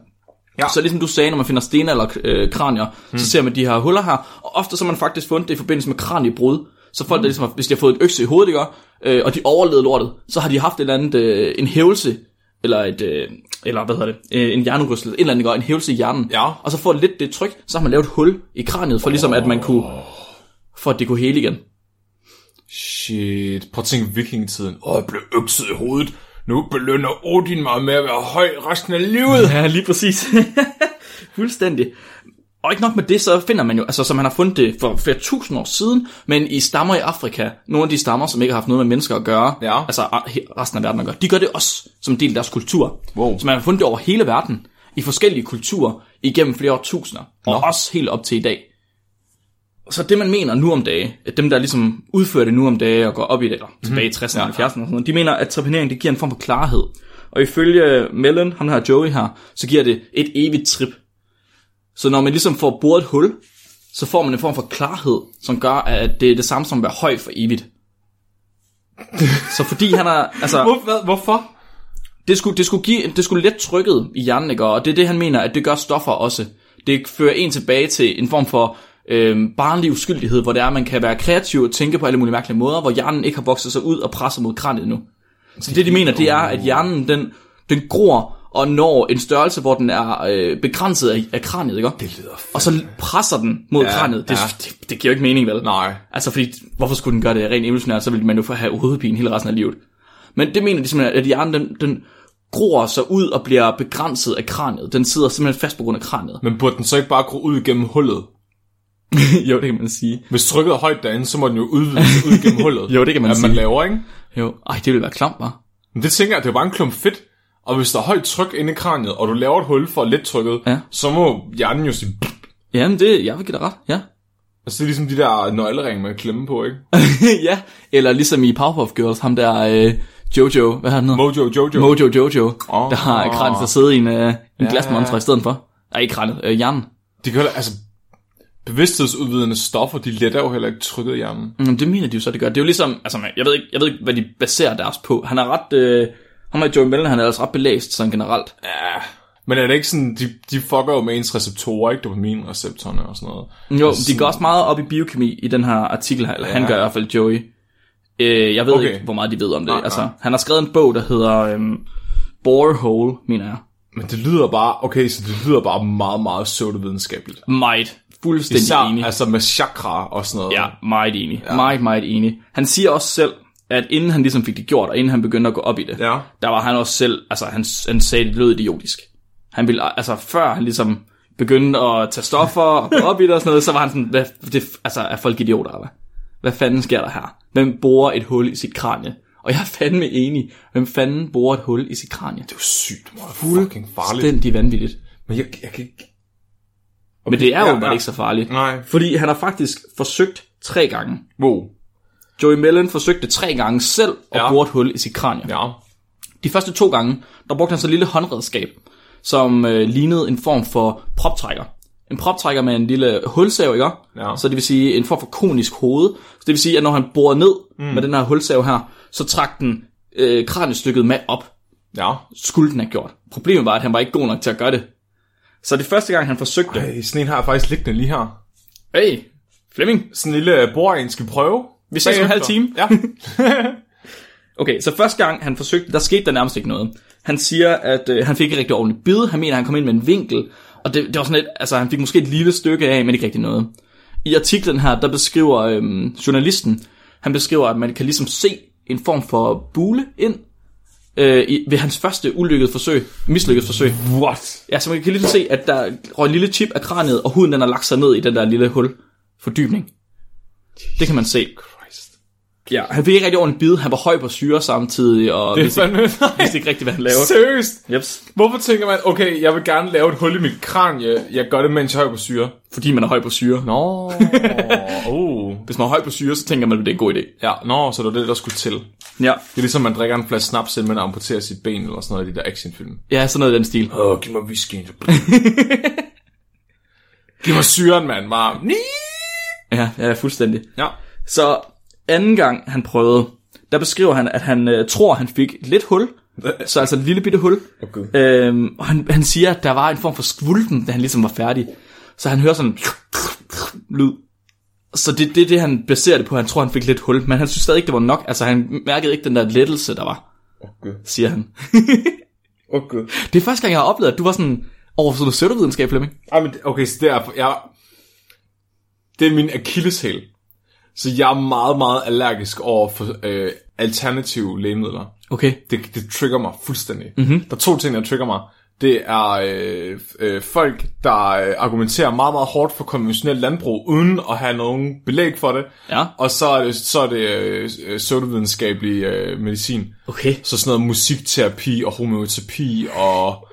Ja. Så ligesom du sagde, når man finder stenalder øh, kranier, hmm. så ser man de her huller her, og ofte så har man faktisk fundet det i forbindelse med kraniebrud. Så folk, der ligesom, har- hvis de har fået et økse i hovedet, ikke, øh, og de overlevede lortet, så har de haft et eller andet, øh, en hævelse, eller et, øh, eller hvad hedder det, øh, en hjernerystelse, et eller andet, ikke, en hævelse i hjernen. Ja. Og så får lidt det tryk, så har man lavet et hul i kraniet, for ligesom at man kunne, for at det kunne hele igen. Shit. Prøv at tænke vikingetiden. Åh, jeg blev økset i hovedet. Nu belønner Odin mig med at være høj resten af livet. Ja, lige præcis. Fuldstændig. Og ikke nok med det, så finder man jo, altså som han har fundet det for flere tusind år siden, men i stammer i Afrika, nogle af de stammer, som ikke har haft noget med mennesker at gøre, Ja. altså resten af verden at gøre, de gør det også som en del af deres kultur. Wow. Så man har fundet det over hele verden, i forskellige kulturer, igennem flere årtusinder, og Nå. også helt op til i dag. Så det man mener nu om dage, at dem der ligesom udfører det nu om dage og går op i det, eller tilbage i 60'erne og 70'erne og sådan noget, de mener, at trepanering det giver en form for klarhed. Og ifølge Mellon, ham her Joey her, så giver det et evigt trip. Så når man ligesom får boret et hul, så får man en form for klarhed, som gør, at det er det samme som at være høj for evigt. Så fordi han er, altså, Hvor, hvorfor? det skulle, det skulle, give, det skulle let trykket i hjernen, ikke? og det er det, han mener, at det gør stoffer også. Det fører en tilbage til en form for øh, barnlig uskyldighed, hvor det er, at man kan være kreativ og tænke på alle mulige mærkelige måder, hvor hjernen ikke har vokset sig ud og presset mod kraniet nu. Så det, de mener, det er, at hjernen, den, den gror og når en størrelse, hvor den er øh, begrænset af, af kraniet, ikke? Det lyder f- Og så presser den mod Ja, kraniet. Det, ja. det, det, giver jo ikke mening, vel? Nej. Altså, fordi, hvorfor skulle den gøre det rent evolutionært, så ville man jo få have hovedpine hele resten af livet. Men det mener de simpelthen, at hjernen, den, den gror sig ud og bliver begrænset af kraniet. Den sidder simpelthen fast på grund af kraniet. Men burde den så ikke bare gro ud gennem hullet? jo, det kan man sige. Hvis trykket er højt derinde, så må den jo udvide sig ud gennem hullet. Jo, det kan man at man sige. laver, ikke? Jo, ej, det ville være klamt, var. Men det tænker jeg, det er bare en klump fedt. Og hvis der er højt tryk inde i kraniet, og du laver et hul for let trykket, Ja. så må hjernen jo sige... Jamen, det, jeg vil give dig ret, ja. Altså det er ligesom de der nøgleringe med klemme på, ikke? ja, eller ligesom i Powerpuff Girls, ham der øh, Jojo, hvad har han hedder? Mojo Jojo. Mojo Jojo, Åh. der har kraniet til at sidde i en, øh, en Ja. glasmontre i stedet for. Nej, ikke kraniet, øh, hjernen. De kan altså, bevidsthedsudvidende stoffer, de letter jo heller ikke trykket i hjernen. Mm, det mener de jo så, det gør. Det er jo ligesom, altså jeg ved ikke, jeg ved ikke hvad de baserer deres på. Han er ret, øh, ham og Joey Mellon, han er altså ret belæst sådan generelt. Ja. Men er det ikke sådan, de, de fucker jo med ens receptorer, ikke? Dopaminreceptorerne og sådan noget. Jo, de går også meget op i biokemi i den her artikel her, eller ja. han gør i hvert fald Joey. Øh, jeg ved Okay. okay. ikke, hvor meget de ved om det. Nej, altså, nej. han har skrevet en bog, der hedder øhm, Borehole, mener jeg. Men det lyder bare, okay, så det lyder bare meget, meget pseudovidenskabeligt. Meget. Fuldstændig Især, enig. altså med chakra og sådan noget. Ja, meget enig. Ja. Meget, meget enig. Han siger også selv, at inden han ligesom fik det gjort, og inden han begyndte at gå op i det, Ja. der var han også selv, altså han, han sagde, det lød idiotisk. Han ville, altså før han ligesom begyndte at tage stoffer og gå op i det og sådan noget, så var han sådan, hvad, det, altså er folk idioter, eller hvad? Fanden sker der her? Hvem borer et hul i sit kranie? Og jeg er fandme enig. Hvem fanden borer et hul i sit kranie? Det er jo sygt meget fucking farligt. Fuldstændig vanvittigt. Men jeg, jeg kan ikke... Men det er ja, jo ja. bare ikke så farligt. Nej. Fordi han har faktisk forsøgt tre gange. Wow. Joey Mellon forsøgte tre gange selv at Ja. bore et hul i sit kranie. Ja. De første to gange, der brugte han så et lille håndredskab, som øh, lignede en form for proptrækker. En proptrækker med en lille hulsav, ikke? Ja. Så det vil sige en form for konisk hoved. Så det vil sige, at når han borede ned mm. med den her hulsav her, så trak den øh, kraniestykket med op. Ja. Skulle den have gjort. Problemet var, at han var ikke god nok til at gøre det. Så det første gang, han forsøgte... Ej, sådan en har jeg faktisk liggende lige her. Hey, Flemming, Sådan en lille skal vi prøve. vi ses om en halv time. Ja. Okay, så første gang han forsøgte, der skete der nærmest ikke noget. Han siger, at øh, han fik ikke rigtig ordentligt bid. Han mener, at han kom ind med en vinkel. Og det, det var sådan lidt, altså han fik måske et lille stykke af, men ikke rigtig noget. I artiklen her, der beskriver øhm, journalisten, han beskriver, at man kan ligesom se en form for bule ind øh, i, ved hans første ulykkede forsøg, mislykket forsøg. What? Ja, så man kan ligesom se, at der røg en lille chip af kraniet, og huden den har lagt sig ned i den der lille hul. Fordybning. Det kan man se. Ja, han fik ikke rigtig ordentligt bid. Han var høj på syre samtidig, og Det vidste, fandme... vidste ikke rigtig, hvad han lavede. Seriøst? Jeps. Hvorfor tænker man, okay, jeg vil gerne lave et hul i mit kranie, jeg gør det, mens jeg er høj på syre? Fordi man er høj på syre. Nå, oh. Hvis man er høj på syre, så tænker man, at det er en god idé. Ja, nå, så det var det, der skulle til. Det Ja, er ligesom, man drikker en flaske snaps, inden man amputerer sit ben, eller sådan noget i de der actionfilm. ja sådan noget i den stil. Åh, oh, giv mig whisky. Giv mig syren, mand. Ni! Ja, ja, fuldstændig. Ja. Så anden gang han prøvede, der beskriver han, at han øh, tror, han fik lidt hul. Så altså et lille bitte hul. Okay. Øhm, og han, han siger, at der var en form for skvulpen, da han ligesom var færdig. Så han hører sådan lyd. Så det er det, det, han baserer det på. Han tror, han fik lidt hul. Men han synes stadig ikke, det var nok. Altså, han mærkede ikke den der lettelse, der var, Okay. siger han. Okay. Det er første gang, jeg har oplevet, at du var sådan over sådan noget pseudovidenskab, Flemming. Ej, men, okay, så det er, jeg, det er min akilleshæl. Så jeg er meget, meget allergisk over for øh, alternative lægemidler. Okay. Det, det trigger mig fuldstændig. Mm-hmm. Der er to ting, der trigger mig. Det er øh, øh, folk, der øh, argumenterer meget, meget hårdt for konventionelt landbrug, uden at have nogen belæg for det. Ja. Og så er det, så er det øh, pseudovidenskabelig øh, medicin. Okay. Så sådan noget musikterapi og homeoterapi og,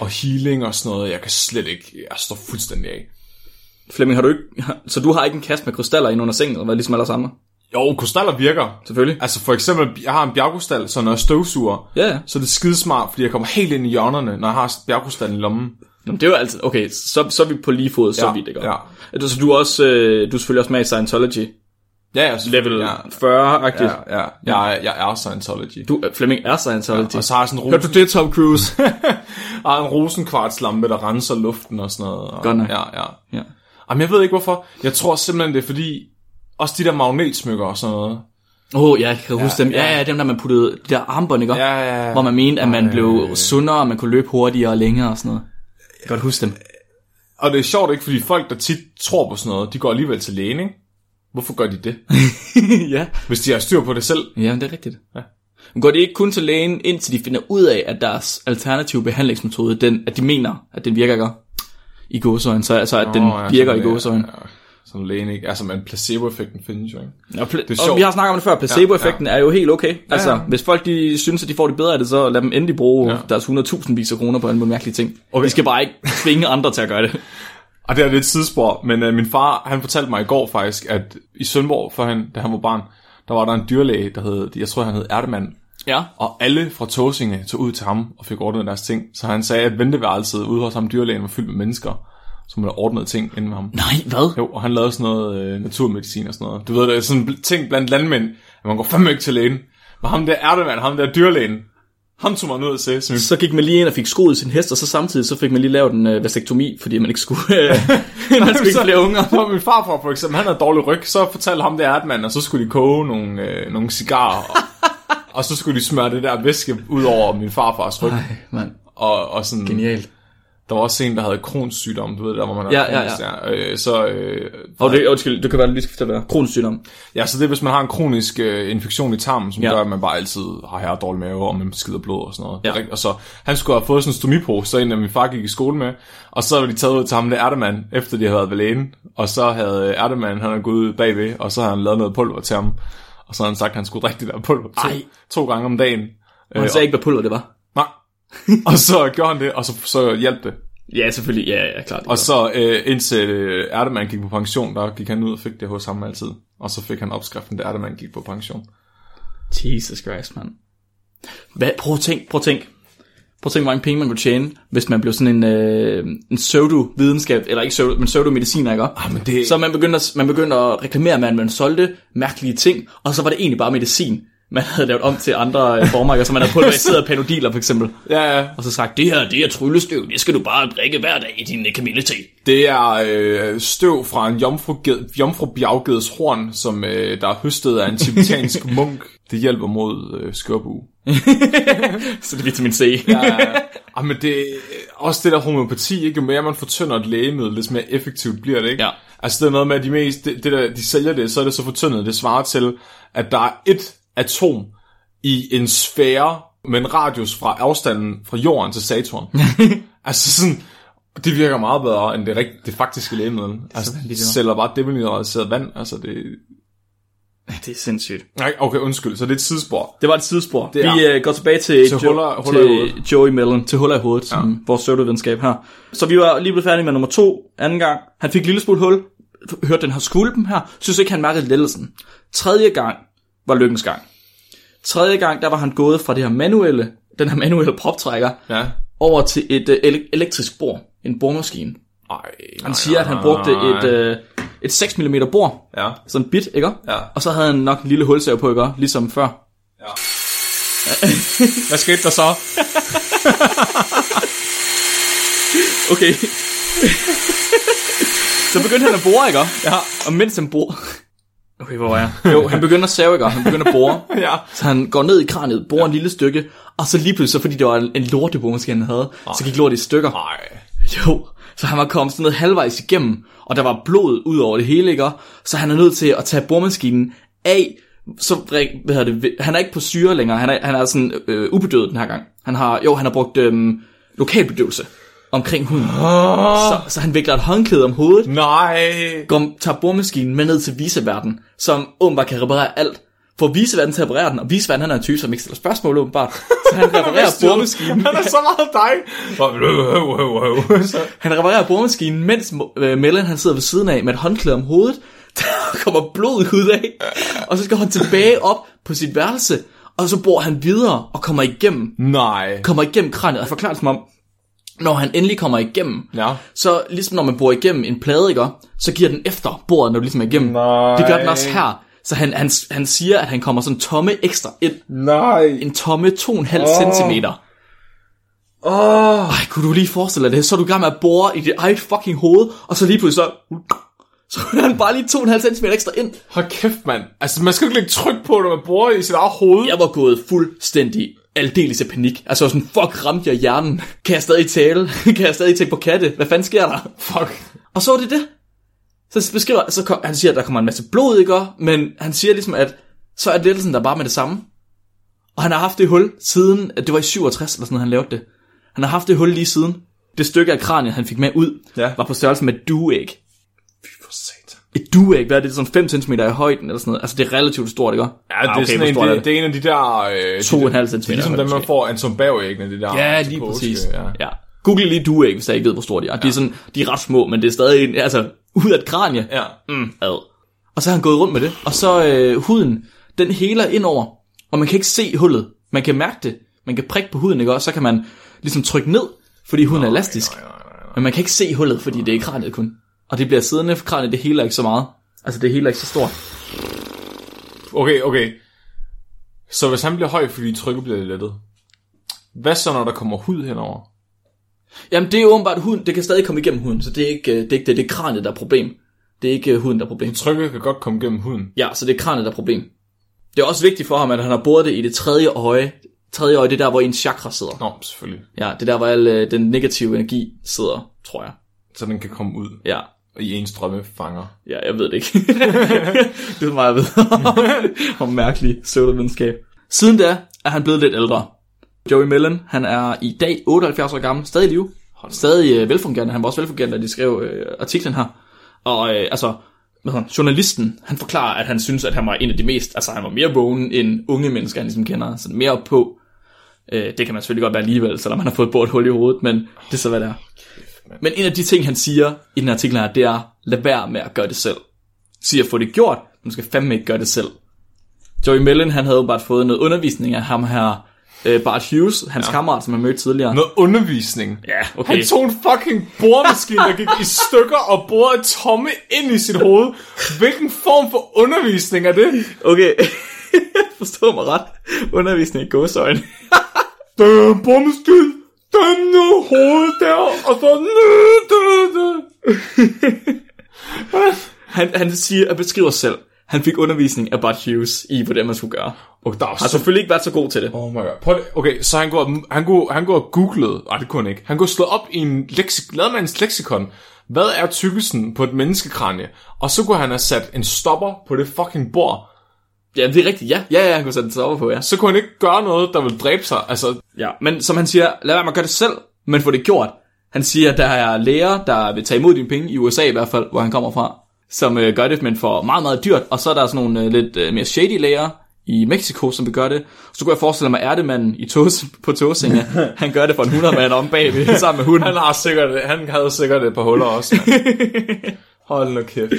og healing og sådan noget, jeg kan slet ikke, jeg står fuldstændig af. Flemming, har du ikke... Så du har ikke en kasse med krystaller ind under sengen, eller hvad, ligesom alle andre? Jo, krystaller virker. Selvfølgelig. Altså for eksempel, jeg har en bjergkrystal, så når jeg støvsuger, Ja, ja. så er det skidesmart, fordi jeg kommer helt ind i hjørnerne, når jeg har bjergkrystallen i lommen. Jamen, det er jo altid... Okay, så, så er vi på lige fod, så Ja, vidt, ikke? ja. Altså, Så du er, også, øh, du er selvfølgelig også med i Scientology. Ja, ja, Level ja, 40-agtigt. ja, ja, jeg, er- jeg er Scientology. Du, øh, Flemming er Scientology. og så har jeg sådan en, Hørte rosen, du det, Tom Cruise? jeg har en rosenkvartslampe, der renser luften og sådan noget. Og, Godt nok. Ja, ja. ja. Jamen, jeg ved ikke hvorfor. Jeg tror simpelthen, det er fordi, også de der magnetsmykker og sådan noget. Åh, oh, ja, jeg kan huske dem. Ja, ja. ja, dem der man puttede, de der armbånd, ikke? Ja, ja, ja. Hvor man mente, at man Ej. blev sundere, og man kunne løbe hurtigere og længere og sådan noget. Jeg kan godt huske dem. Og det er sjovt ikke, fordi folk, der tit tror på sådan noget, de går alligevel til lægen, ikke? Hvorfor gør de det? ja. Hvis de har styr på det selv. Ja, det er rigtigt. Ja. Men går de ikke kun til lægen, indtil de finder ud af, at deres alternative behandlingsmetode, den, at de mener, at den virker godt i gåsøjne, så altså, at den Nå, ja, virker i sådan, gåsøjne. Ja, sådan lægen, ikke? Altså, men placebo-effekten findes jo, ikke? Og, pla- Det er og sjovt. vi har snakket om det før, placeboeffekten ja, ja. er jo helt okay. Altså, ja. hvis folk de synes, at de får det bedre af det, så lad dem endelig bruge ja. Ja. deres 100.000 vis af kroner på en mulig mærkelige ting. Okay. De skal bare ikke tvinge andre til at gøre det. Og det er lidt sidespor, men øh, min far, han fortalte mig i går faktisk, at i Sønderborg, for han, da han var barn, der var der en dyrlæge, der hed, jeg tror han hed Erdemand, Ja. og alle fra Tåsinge tog ud til ham og fik ordnet deres ting. Så han sagde, at venteværelset ude hos ham dyrlægen var fyldt med mennesker, som havde ordnet ting inden med ham. Nej, hvad? Jo, og han lavede sådan noget øh, naturmedicin og sådan noget. Du ved, det er sådan en ting blandt landmænd, at man går fandme ikke til lægen. Men ham der Erdemand, ham der dyrlægen, ham tog man ud at se. Så Så gik man lige ind og fik skoet sin hest, og så samtidig så fik man lige lavet en øh, vastektomi, fordi man ikke skulle, øh, man skulle ikke så, flere unger. Så min farfar for eksempel, han havde dårlig ryg, så fortalte ham det Erdmand, og så skulle de koge nogle, øh, nogle cigarer, og, så skulle de smøre det der væske ud over min farfars ryg. Nej, mand. Og, og sådan, Genialt. der var også en, der havde Crohns sygdom, du ved, der hvor man har Ja, ja, Crohns, ja. Øh, så, øh, Og det, undskyld, det kan være, du lige skal fortælle dig. Kronisk sygdom. ja, så det er, hvis man har en kronisk øh, infektion i tarmen, som Ja. ja. gør, at man bare altid har her dårlig mave, og man skider blod og sådan noget. Ja. Er. Og så, han skulle have fået sådan en stomipose, så en af min far gik i skole med, og så var de taget ud til ham, det Erdemand, efter de havde været ved lægen, og så havde Erdemand, han havde gået ud bagved, og så havde han lavet noget pulver til ham, og så havde han sagt, at han skulle drikke det der pulver to, Ej. to gange om dagen. Og han sagde ikke, hvad pulver det var. Nej. og så gjorde han det, og så, så hjalp det. Ja, selvfølgelig. Ja, ja, klart. Og så øh, indtil øh, Erdemann gik på pension, der gik han ud og fik det hos ham altid. Og så fik han opskriften, da Erdemann gik på pension. Jesus Christ, mand. Hvad, prøv at tænk, prøv at tænk. Prøv at tænk, hvor mange penge man kunne tjene, hvis man blev sådan en, øh, en pseudo-videnskab, eller ikke pseudo, men pseudo-mediciner, ikke? Ah, men det... Så man begyndte, at, man begyndte at reklamere med, at man solgte mærkelige ting, og så var det egentlig bare medicin, man havde lavet om til andre øh, former, ikke? så man havde pulveriseret panodiler for eksempel, Ja, ja. og så sagt, det her, det er tryllestøv, det skal du bare drikke hver dag i din øh, kamillete. Det er øh, støv fra en jomfruged, jomfrubjergeds horn, som øh, der er høstet af en tibetansk munk. Det hjælper mod øh, skørbu. Så det er vitamin C. Ja, ja. Ah, men det også det der homøopati, ikke? jo mere man fortynder et lægemiddel, des mere effektivt bliver det, ikke? Ja. Altså det er noget med, at de, mest, det, det der, de sælger det, så er det så fortyndet, det svarer til, at der er et atom i en sfære med en radius fra afstanden fra jorden til Saturn. altså sådan, det virker meget bedre end det, rigt, det faktiske lægemiddel. Altså, de sælger bare demineraliseret vand, altså det... det er sindssygt. Nej, okay, undskyld, så det er et sidespor. Det var et sidespor. Det er- Vi øh, går tilbage til, Til Jo- huller- huller til. Joey Mellon, til huller i hovedet, som vores pseudovidenskab her. Så vi var lige blevet færdige med nummer to, anden gang. Han fik lille smule hul, hørte den her skvulpen her, synes ikke, han mærkede lettelsen. Tredje gang var lykkens gang. Tredje gang, der var han gået fra det her manuelle, den her manuelle proptrækker, Ja. over til et øh, ele- elektrisk bor, en boremaskine. Ej, Han siger, at han brugte et, øh, et 6 mm bord, Ja. sådan en bit, ikke? Ja. Og så havde han nok en lille hulsav på, ikke? Ligesom før. Hvad skete der så? Okay. så begyndte han at bore, ikke? Ja. Og mens han bor... Okay, hvor var jeg? Jo, han begynder at save, ikke? Han begynder at bore. Ja. Så han går ned i kraniet, borer ja. en lille stykke, og så lige pludselig, så fordi det var en, lorteboremaskin, han havde, så gik lortet i stykker. Nej. Jo, så han var kommet sådan noget halvvejs igennem, og der var blod ud over det hele, ikke? Så han er nødt til at tage boremaskinen af, så hvad hedder det, han er ikke på syre længere, han er, han er sådan øh, ubedøvet den her gang. Han har, jo, han har brugt øh, lokalbedøvelse omkring huden. Så, så han vikler et håndklæde om hovedet, Nej. går, tager boremaskinen med ned til viseverden, som åbenbart kan reparere alt. Får viseverden til at reparere den, og viseverden han er en type, som ikke stiller spørgsmål åbenbart. Så han reparerer boremaskinen. Han er så meget dig. Så- Han reparerer boremaskinen, mens øh, Mellon han sidder ved siden af med et håndklæde om hovedet. Der kommer blod ud af. Og så skal han tilbage op på sit værelse. Og så bor han videre og kommer igennem, Nej. kommer igennem kraniet. Jeg forklarer det som om, når han endelig kommer igennem, Ja. så ligesom når man bor igennem en plade, ikke? så giver den efter bordet, når du ligesom er igennem. Nej. Det gør den også her. Så han, han, han siger, at han kommer sådan tomme ekstra ind. Nej. En tomme 2,5 cm. Åh. Ej, kunne du lige forestille dig det? Så er du i gang med at bore i dit eget fucking hoved, og så lige pludselig så... Så er han bare lige 2,5 cm ekstra ind. Hold kæft, mand. Altså, man skal jo ikke lægge tryk på, når man bruger i sit eget hoved. Jeg var gået fuldstændig aldeles i panik. Altså sådan, fuck, ramte jeg hjernen? Kan jeg stadig tale? kan jeg stadig tænke på katte? Hvad fanden sker der? Fuck. Og så var det det. Så beskriver, så kom, han siger, at der kommer en masse blod, ikke? Men han siger ligesom, at så er lettelsen der bare med det samme. Og han har haft det hul siden, at det var i 67 eller sådan noget, han lavede det. Han har haft det hul lige siden. Det stykke af kraniet, han fik med ud, Ja. var på størrelse med et dueæg. Fy for satan. Et dueæg, hvad er det? Sådan 5 cm i højden eller sådan noget. Altså det er relativt stort, ikke? Ja, det, er sådan en, hvor stort det, det, er en af de der... Øh, To og en halv det er ligesom dem, man får Anton Berg-æggene, det der. Ja, lige præcis. Ja. Ja. Google lige dueæg, hvis jeg ikke ved, hvor store de er. Ja. De, er sådan, de er ret små, men det er stadig en, altså, ud af et kranie. ja. Mm, ad. Og så har han gået rundt med det, og så øh, huden, den heler ind over, og man kan ikke se hullet. Man kan mærke det. Man kan prikke på huden, ikke? Og så kan man ligesom trykke ned, fordi huden er elastisk. Men man kan ikke se hullet, fordi det er kraniet kun. Og det bliver siddende, for kraniet det heler ikke så meget. Altså det heler ikke så stort. Okay, okay. Så hvis han bliver høj, fordi trykket bliver lettet. Hvad så, når der kommer hud henover? Jamen det er jo åbenbart huden, det kan stadig komme igennem huden, så det er ikke øh, det, er ikke det, det er kraniet, der er problem. Det er ikke øh, huden, der er problem. Trykket kan godt komme gennem huden. Ja, så det er kraniet, der er problem. Det er også vigtigt for ham, at han har boret det i det tredje øje. Tredje øje, det er der, hvor ens chakra sidder. Nå, selvfølgelig. Ja, det er der, hvor al øh, den negative energi sidder, tror jeg. Så den kan komme ud Ja, i ens drømmefanger. ja jeg ved det ikke. det er meget, jeg ved om mærkelig pseudovidenskab. Siden da er han blevet lidt ældre. Joey Mellon, han er i dag 78 år gammel, stadig i live. Stadig øh, velfungerende. Han var også velfungerende, da de skrev øh, artiklen her. Og øh, altså, hvad han, journalisten, han forklarer, at han synes, at han var en af de mest, altså han var mere vågen end unge mennesker, han ligesom kender. Så mere op på. Øh, det kan man selvfølgelig godt være alligevel, selvom han har fået bort hul i hovedet, men det er så, hvad det er. Men en af de ting, han siger i den artikel her, det er, lad være med at gøre det selv. Siger, få det gjort, men du skal fandme ikke gøre det selv. Joey Mellon, han havde jo bare fået noget undervisning af ham her, øh, Bart Hughes, hans ja. kammerat, som han mødte tidligere. Noget undervisning. Ja, okay. Han tog en fucking boremaskine, der gik i stykker og borede tomme ind i sit hoved. Hvilken form for undervisning er det? Okay, forstå mig ret. Undervisning i gåsøjne. Der er en boremaskine. Den nu hovedet der, og så der, der. Han, han siger, at beskriver selv, han fik undervisning af Bart Hughes i, hvordan man skulle gøre. Og der er Har selvfølgelig ikke været så god til det. Oh my god. Prøv okay, så han går, han går, han går og googlede, nej det kunne han ikke, han går slået op i en leksik, lavede man en leksikon, hvad er tykkelsen på et menneskekranie? Og så kunne han have sat en stopper på det fucking bord. Ja, det er rigtigt. Ja, ja, ja han kunne sætte det op på, ja. Så kunne han ikke gøre noget, der ville dræbe sig. Altså, Ja, men som han siger, lad være med at gøre det selv, men få det gjort. Han siger, der er læger, der vil tage imod dine penge, i USA i hvert fald, hvor han kommer fra, som øh, gør det, men for meget, meget dyrt. Og så er der sådan nogle øh, lidt øh, mere shady læger i Mexico, som vil gøre det. Så kunne jeg forestille mig, at Ærtemanden i togs, på Tåsinge, han gør det for en 100 mand om bagved, sammen med hunden. han har sikkert, han havde sikkert et par huller også. Hold nu kæft.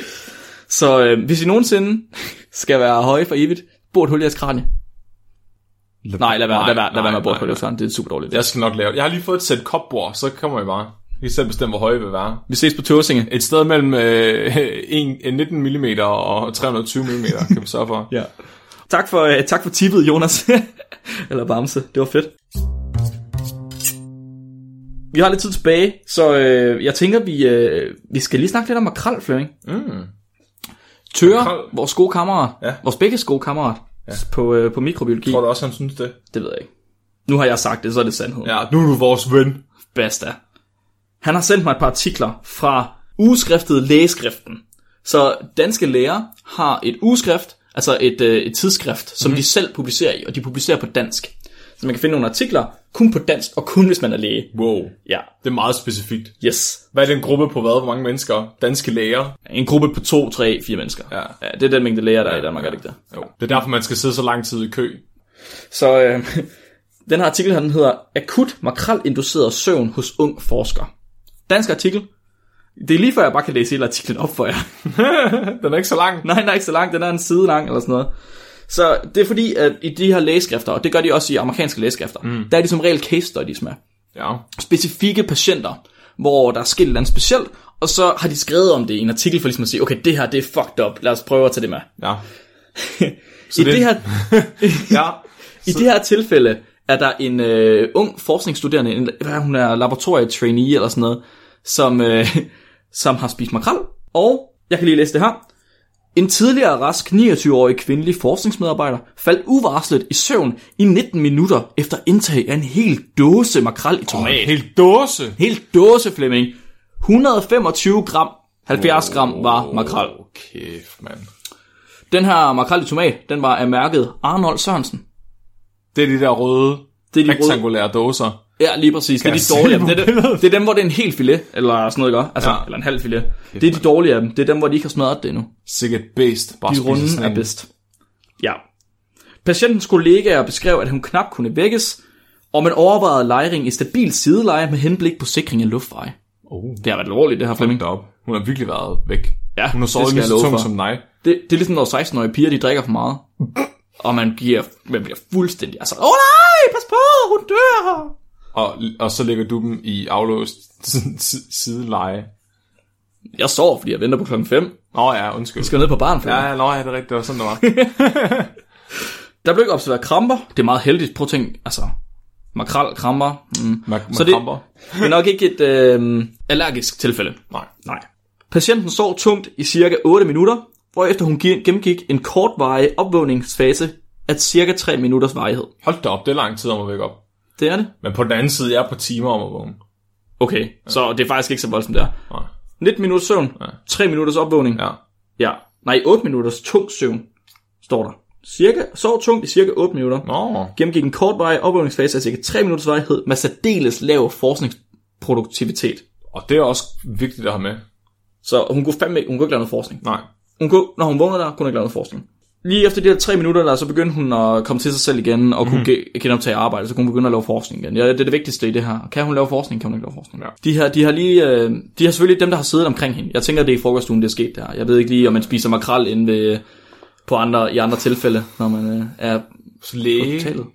Så øh, hvis I nogensinde skal være høje for evigt, bor et hul i jeres kranie. Nej, lad være, lad være, lad være med at bore et hul i jeres kranie. Det er super dårligt. Jeg skal nok lave det. Jeg har lige fået et sæt kopbord, så kommer jeg bare. I kan selv bestemme, hvor høje vi vil være. Vi ses på Tåsinge. Et sted mellem øh, en, en 19 mm og 320 mm, kan vi sørge for. Ja. Tak for, uh, tak for tippet, Jonas. Eller Bamse. Det var fedt. Vi har lidt tid tilbage, så uh, jeg tænker, vi, uh, vi skal lige snakke lidt om makrel, Flemming. Mm. Tøre, Makrel. vores gode kammerat. Ja. Vores begges gode kammerat. Ja. På, uh, på mikrobiologi. Tror du også, han synes det? Det ved jeg ikke. Nu har jeg sagt det, så er det sandhed. Ja, nu er du vores ven. Basta. Han har sendt mig et par artikler fra ugeskriftet Lægeskriften. Så danske læger har et ugeskrift, altså et, øh, et tidsskrift, som mm. de selv publicerer i, og de publicerer på dansk. Så man kan finde nogle artikler kun på dansk, og kun hvis man er læge. Wow. Ja, Det er meget specifikt. yes. Hvad er det en gruppe på hvad? Hvor mange mennesker? Danske læger? En gruppe på to, tre, fire mennesker. Ja. ja det er den mængde læger, der er i Danmark, er det ikke det? Jo. Det er derfor, man skal sidde så lang tid i kø. Så øh, den her artikel her, den hedder Akut makrelinduceret søvn hos ung forsker. Dansk artikel. Det er lige før, jeg bare kan læse hele artiklen op for jer. Den er ikke så lang. Nej, den er ikke så lang, den er en side lang eller sådan noget. Så det er fordi, at i de her lægeskrifter, og det gør de også i amerikanske lægeskrifter, mm. der er de som regel case studies med. Ja. Specifikke patienter, hvor der er sket et eller andet specielt, og så har de skrevet om det i en artikel for ligesom at sige, okay, det her det er fucked up, lad os prøve at tage det med. Ja. I det- det, her, Ja. I det her tilfælde er der en øh, ung forskningsstuderende, en, hvad hun er laboratorietrainee eller sådan noget, som, øh, som har spist makrel. Og jeg kan lige læse det her. En tidligere rask 29-årig kvindelig forskningsmedarbejder faldt uvarslet i søvn i 19 minutter efter indtag af en hel dåse makrel i tomat. Oh, Helt dåse. Helt dåse, Flemming. 125 gram, 70 gram var makrel. Kæft, mand. Den her makrel i tomat, den var af mærket Arnold Sørensen. Det er de der røde, Det er de røde, rektangulære dåser. Ja, lige præcis. Det er de dårlige af dem. Det er, det, det er dem, hvor det er en hel filet, eller sådan noget, ikke? Altså, Ja. eller en halv filet. Det er de dårlige af dem. Det er dem, hvor de ikke har smadret det endnu. Sikkert bedst. Bare De runde er bedst. Ja. Patientens kollegaer beskrev, at hun knap kunne vækkes, og man overvejede lejring i stabil sideleje med henblik på sikring af luftveje. Oh, Det har været alvorligt, det her Flemming. op. Hun har virkelig været væk. Ja, Hun har sovet lige så tung som dig. Det, det er ligesom, når 16-årige piger, de drikker for meget. Og man, giver, man bliver fuldstændig, altså, åh oh, nej, pas på, hun dør. Og, og så lægger du dem i aflåst si- sideleje. Jeg sover, fordi jeg venter på klokken 5. Nå ja, undskyld. Jeg skal ned på baren, Ja, ja, nå, ja, det er rigtigt. Det var sådan, det var. Der blev ikke observeret kramper. Det er meget heldigt. Prøv at tænke, altså, makrel, kramper. Mm. Mak- Så det-. Det er nok ikke et øh, allergisk tilfælde. Nej. Nej. Patienten sov tungt i cirka 8 minutter, hvorefter hun ge- gennemgik en kortvarig opvågningsfase af cirka 3 minutters varighed. Hold da op, det er lang tid om at vække op. Det er det. Men på den anden side, jeg er på timer om at vågne. Okay, så det er faktisk ikke så voldsomt der. Nej. 19 minutters søvn, Ja. 3 minutters opvågning. Ja. ja. Nej, 8 minutters tung søvn, står der. Cirka, sov tungt i cirka 8 minutter. Nå. gennemgik en kortvarig opvågningsfase af cirka 3 minutters varighed med særdeles lav forskningsproduktivitet. Og det er også vigtigt at have med. Så hun kunne fandme ikke, hun kunne ikke lave noget forskning. Nej. Hun kunne, når hun vågnede der, kunne hun ikke lave noget forskning. Lige efter de her tre minutter der, så begyndte hun at komme til sig selv igen, og kunne ge- genoptage arbejde, så kunne hun begynde at lave forskning igen. Ja, det er det vigtigste i det her. Kan hun lave forskning, kan hun ikke lave forskning. Ja. De, her, de har lige, øh, de har selvfølgelig dem, der har siddet omkring hende. Jeg tænker, det er i frokoststuen, det er sket der. Jeg ved ikke lige, om man spiser makrel inde ved, på andre, i andre tilfælde, når man øh, er Så læge. hospitalet.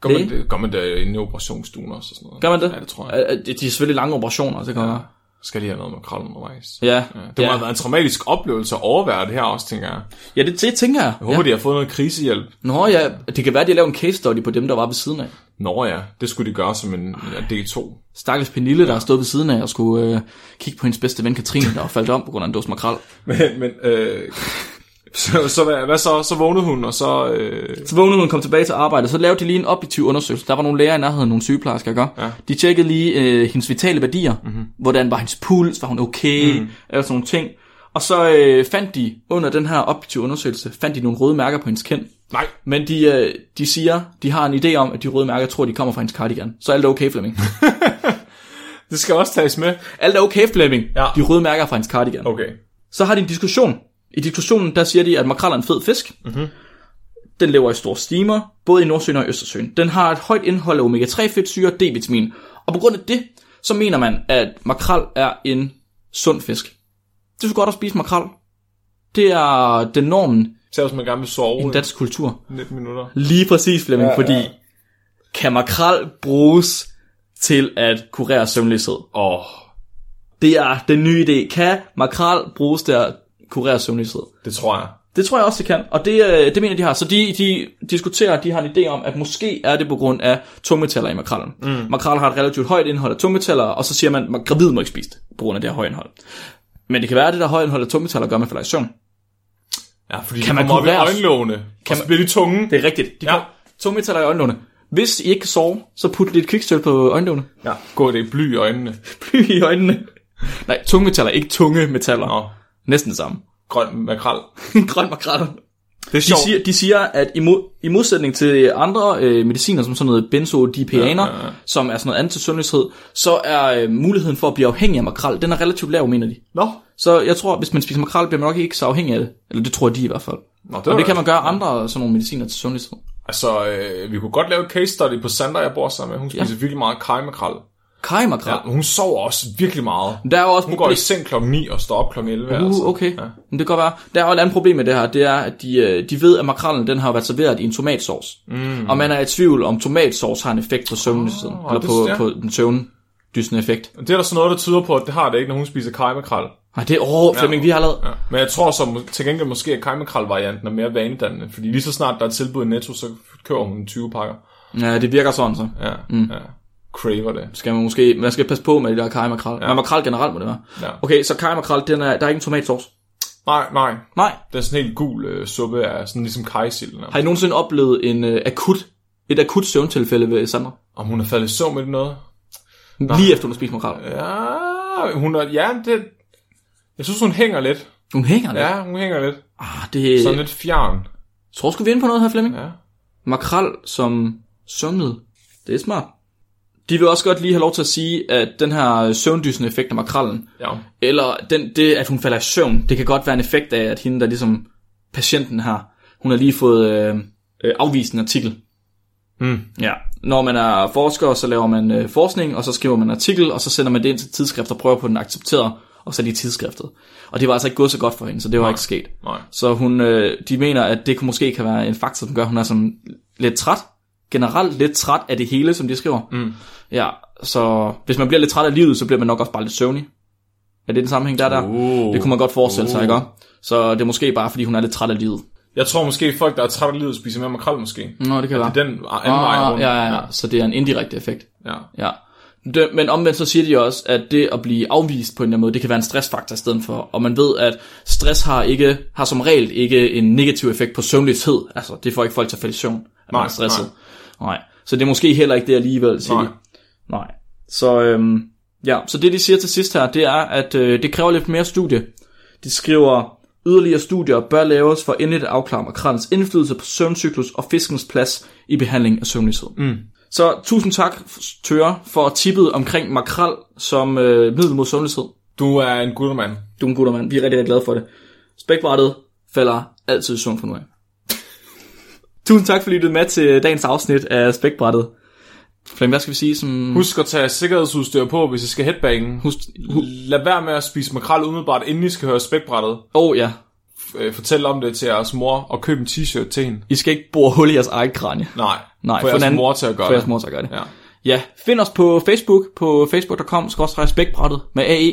Gør man, det, gør man det inde i operationsstuen også og sådan noget? Gør man det? Ja, det tror jeg. Øh, De er selvfølgelig lange operationer, det kan ja. Skal de have noget med krallen undervejs? Ja, Ja, det må ja. have været en traumatisk oplevelse at overvære det her også, tænker jeg. ja det, det tænker jeg. Jeg håber, de har fået noget krisehjælp. Nå ja, det kan være, de har lavet en case study på dem, der var ved siden af. Nå ja, det skulle de gøre som en, en D2. Stakkels Pernille, der har stået ved siden af og skulle øh, kigge på hendes bedste ven Katrine, der var faldet om på grund af en dåse makrel. Men, men øh, så, så hvad, hvad så? Så vågnede hun, og så... Øh, Så vågnede hun og kom tilbage til arbejde, så lavede de lige en objektiv undersøgelse. Der var nogle læger i nærheden, nogle sygeplejersker, ikke? Ja. De tjekkede lige øh, hendes vitale værdier. Mm-hmm. Hvordan var hendes puls? Var hun okay? Mm. Eller sådan nogle ting. Og så øh, fandt de, under den her objektive undersøgelse, fandt de nogle røde mærker på hendes kind. nej, Men de, øh, de siger, de har en idé om, at de røde mærker tror, de kommer fra hendes cardigan. Så alt er okay, Flemming. det skal også tages med. alt er okay, Flemming. Ja. De røde mærker er fra hendes cardigan. Okay. Så har de en diskussion. I diskussionen, der siger de, at makrel er en fed fisk. Mm-hmm. Den lever i store stimer, både i Nordsøen og i Østersøen. Den har et højt indhold af omega-3 fedtsyre og D-vitamin. Og på grund af det, så mener man, at makrel er en sund fisk. Det er så godt at spise makrel. Det er den normen hvis man gerne vil sove i i dansk kultur. 19 minutter. Lige præcis, Flemming, ja, Ja, fordi ja. kan makrel bruges til at kurere søvnløshed? Åh, Det er den nye idé. Kan makrel bruges til at kurere søvnløshed? Det tror jeg. Det tror jeg også, det kan, og det, øh, det mener de har. Så de, de diskuterer, de har en idé om, at måske er det på grund af tungmetaller i makrallen. Mm. Makrel har et relativt højt indhold af tungmetaller, og så siger man, at gravid må ikke spise det, på grund af det her høje indhold. Men det kan være, at det der høje indhold af tungmetaller gør, at man falder i søvn. Ja, fordi Kan kan man man kommer op i øjenlågene, kan og så bliver de tunge. Det er rigtigt. De Ja. Tungmetaller i øjenlågene. Hvis I ikke kan sove, så put lidt kvikstøl på øjenlågene. Ja, gå det bly i øjnene. Bly i øjnene. Nej, tungmetaller, ikke tunge metaller. Nå, Næsten det samme. grøn makrel. Grøn makrel. Det er De siger, de siger, at i, mod, i modsætning til andre øh, mediciner, som sådan noget benzodiazepaner, ja, ja, ja. som er sådan noget antisundhedshed, så er øh, muligheden for at blive afhængig af makrel, den er relativt lav, mener de. Nå, Så jeg tror, hvis man spiser makrel, bliver man nok ikke så afhængig af det. Eller det tror de i hvert fald. Nå det, Og det kan man gøre andre sådan nogle mediciner til sundhedshed. Altså, øh, vi kunne godt lave et case study på Sandra, jeg bor sammen med. Hun spiser ja. virkelig meget kajmakrel. Kaj makrel. Ja, hun sover også virkelig meget. Der er jo også Hun går i problem. seng klokken 9 og står op klokken 11. altså. Uh, okay. Ja. Men det kan godt være. Der er jo et andet problem med det her, det er, at de, øh, de ved, at makrellen den har været serveret i en tomatsauce. Mm. Og man er i tvivl om tomatsauce har en effekt på søvnløsheden, Ah, eller det- på, ja. på den søvndysende effekt. Det er der så noget, der tyder på, at det har det ikke, når hun spiser kajmakrel. Nej, det er, åh, Flemming, vi har lavet, Ja. Men jeg tror så til gengæld måske, at kajmakrel-varianten er mere vanedannende. Fordi lige så snart der er et tilbud i Netto, så køber hun 20 pakker. Ja, det virker sådan så. Ja, mm. ja. Craver det. Skal man måske, man skal passe på med det der kaj makrel. Ja. Men makrel generelt må det være. Ja. Okay, så kaj makrel, den er, der er ikke en tomatsauce. Nej, nej. Nej. Det er sådan en helt gul øh, suppe af sådan ligesom kajsilden. Har I nogensinde oplevet en uh, akut, et akut søvntilfælde ved Sandra? Om hun er faldet i søvn med noget? Lige efter hun har spist makrel. Ja, hun er, ja, det... Jeg synes, hun hænger lidt. Hun hænger lidt. Ja, hun hænger lidt. Ah, det Sådan lidt fjern. tror sgu vi er inde på noget her, Flemming. Ja. Makrel som søvnmiddel. Det er smart. De vil også godt lige have lov til at sige, at den her søvndysende effekt af makrallen, Ja. eller den, det, at hun falder i søvn, det kan godt være en effekt af, at hende, der ligesom patienten her, hun har lige fået øh, øh, afvist en artikel. Mm. Ja, når man er forsker, så laver man øh, forskning, og så skriver man en artikel, og så sender man det ind til tidsskrift og prøver på den accepteret, og så er de tidsskriftet. Og det var altså ikke gået så godt for hende, så det var Nej. ikke sket. Nej. Så hun, øh, de mener, at det kunne måske kan være en faktor, som gør, at hun er sådan lidt træt. Generelt lidt træt af det hele, som de skriver. Mm. Ja, så hvis man bliver lidt træt af livet, så bliver man nok også bare lidt søvnig. Er det den sammenhæng, der er der? Uh. Det kunne man godt forestille sig, Uh. ikke? også? Så det er måske bare, fordi hun er lidt træt af livet. Jeg tror måske, folk, der er træt af livet, spiser mere makrel måske. Nå, det kan være. Det er den anden vej Ah, rundt. ja, ja, ja, så det er en indirekte effekt. ja. Ja. Det, men omvendt så siger de også, at det at blive afvist på en eller anden måde, det kan være en stressfaktor i stedet for. Og man ved, at stress har ikke har som regel ikke en negativ effekt på søvnløshed. Altså, det får ikke folk til at falde i søvn, at man Nej, er stresset. Nej. Nej. Så det er måske heller ikke det alligevel, siger Nej. Nej. Så, øhm, ja. så det de siger til sidst her, det er, at øh, det kræver lidt mere studie. De skriver, yderligere studier bør laves for endeligt at afklare makrellens indflydelse på søvncyklus og fiskens plads i behandling af søvnløshed. Mm. Så tusind tak, Tøre, for tippet omkring makrel som øh, middel mod sundhedshed. Du er en guttermand. Du er en guttermand. Vi er rigtig, rigtig glade for det. Spækbrættet falder altid i søvn for nu af. Tusind tak, fordi du er med til dagens afsnit af Spækbrættet. Flemming, hvad skal vi sige? Som... Husk at tage sikkerhedsudstyr på, hvis I skal headbange. Husk... Lad være med at spise makrel umiddelbart, inden I skal høre spækbrættet. Åh oh, ja, Øh, Fortæl om det til jeres mor, og køb en t-shirt til hende. I skal ikke bore hul i jeres eget kranje. Nej, Nej, få jeres en anden- mor til at gøre For jeres det. mor til at gøre det. Ja. Ja, find os på Facebook, på facebook.com, spækbrættet med AE.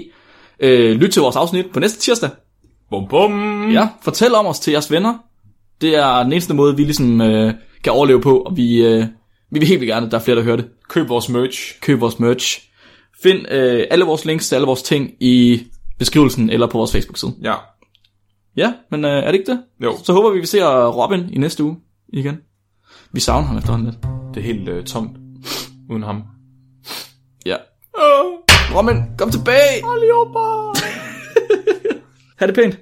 Øh, lyt til vores afsnit på næste tirsdag. Bum bum. Ja, fortæl om os til jeres venner. Det er den eneste måde, vi ligesom øh, kan overleve på, og vi, øh, vi vil helt vildt gerne, at der er flere, der hører det. Køb vores merch. Køb vores merch. Find øh, alle vores links til alle vores ting i beskrivelsen eller på vores Facebook-side. Ja. Ja, men øh, er det ikke det? Jo. Så håber vi, vi ser Robin i næste uge igen. Vi savner ham efterhånden lidt. Det er helt øh, tomt. Uden ham. Ja. Robin, kom tilbage! Allihopa! Ha' det pænt.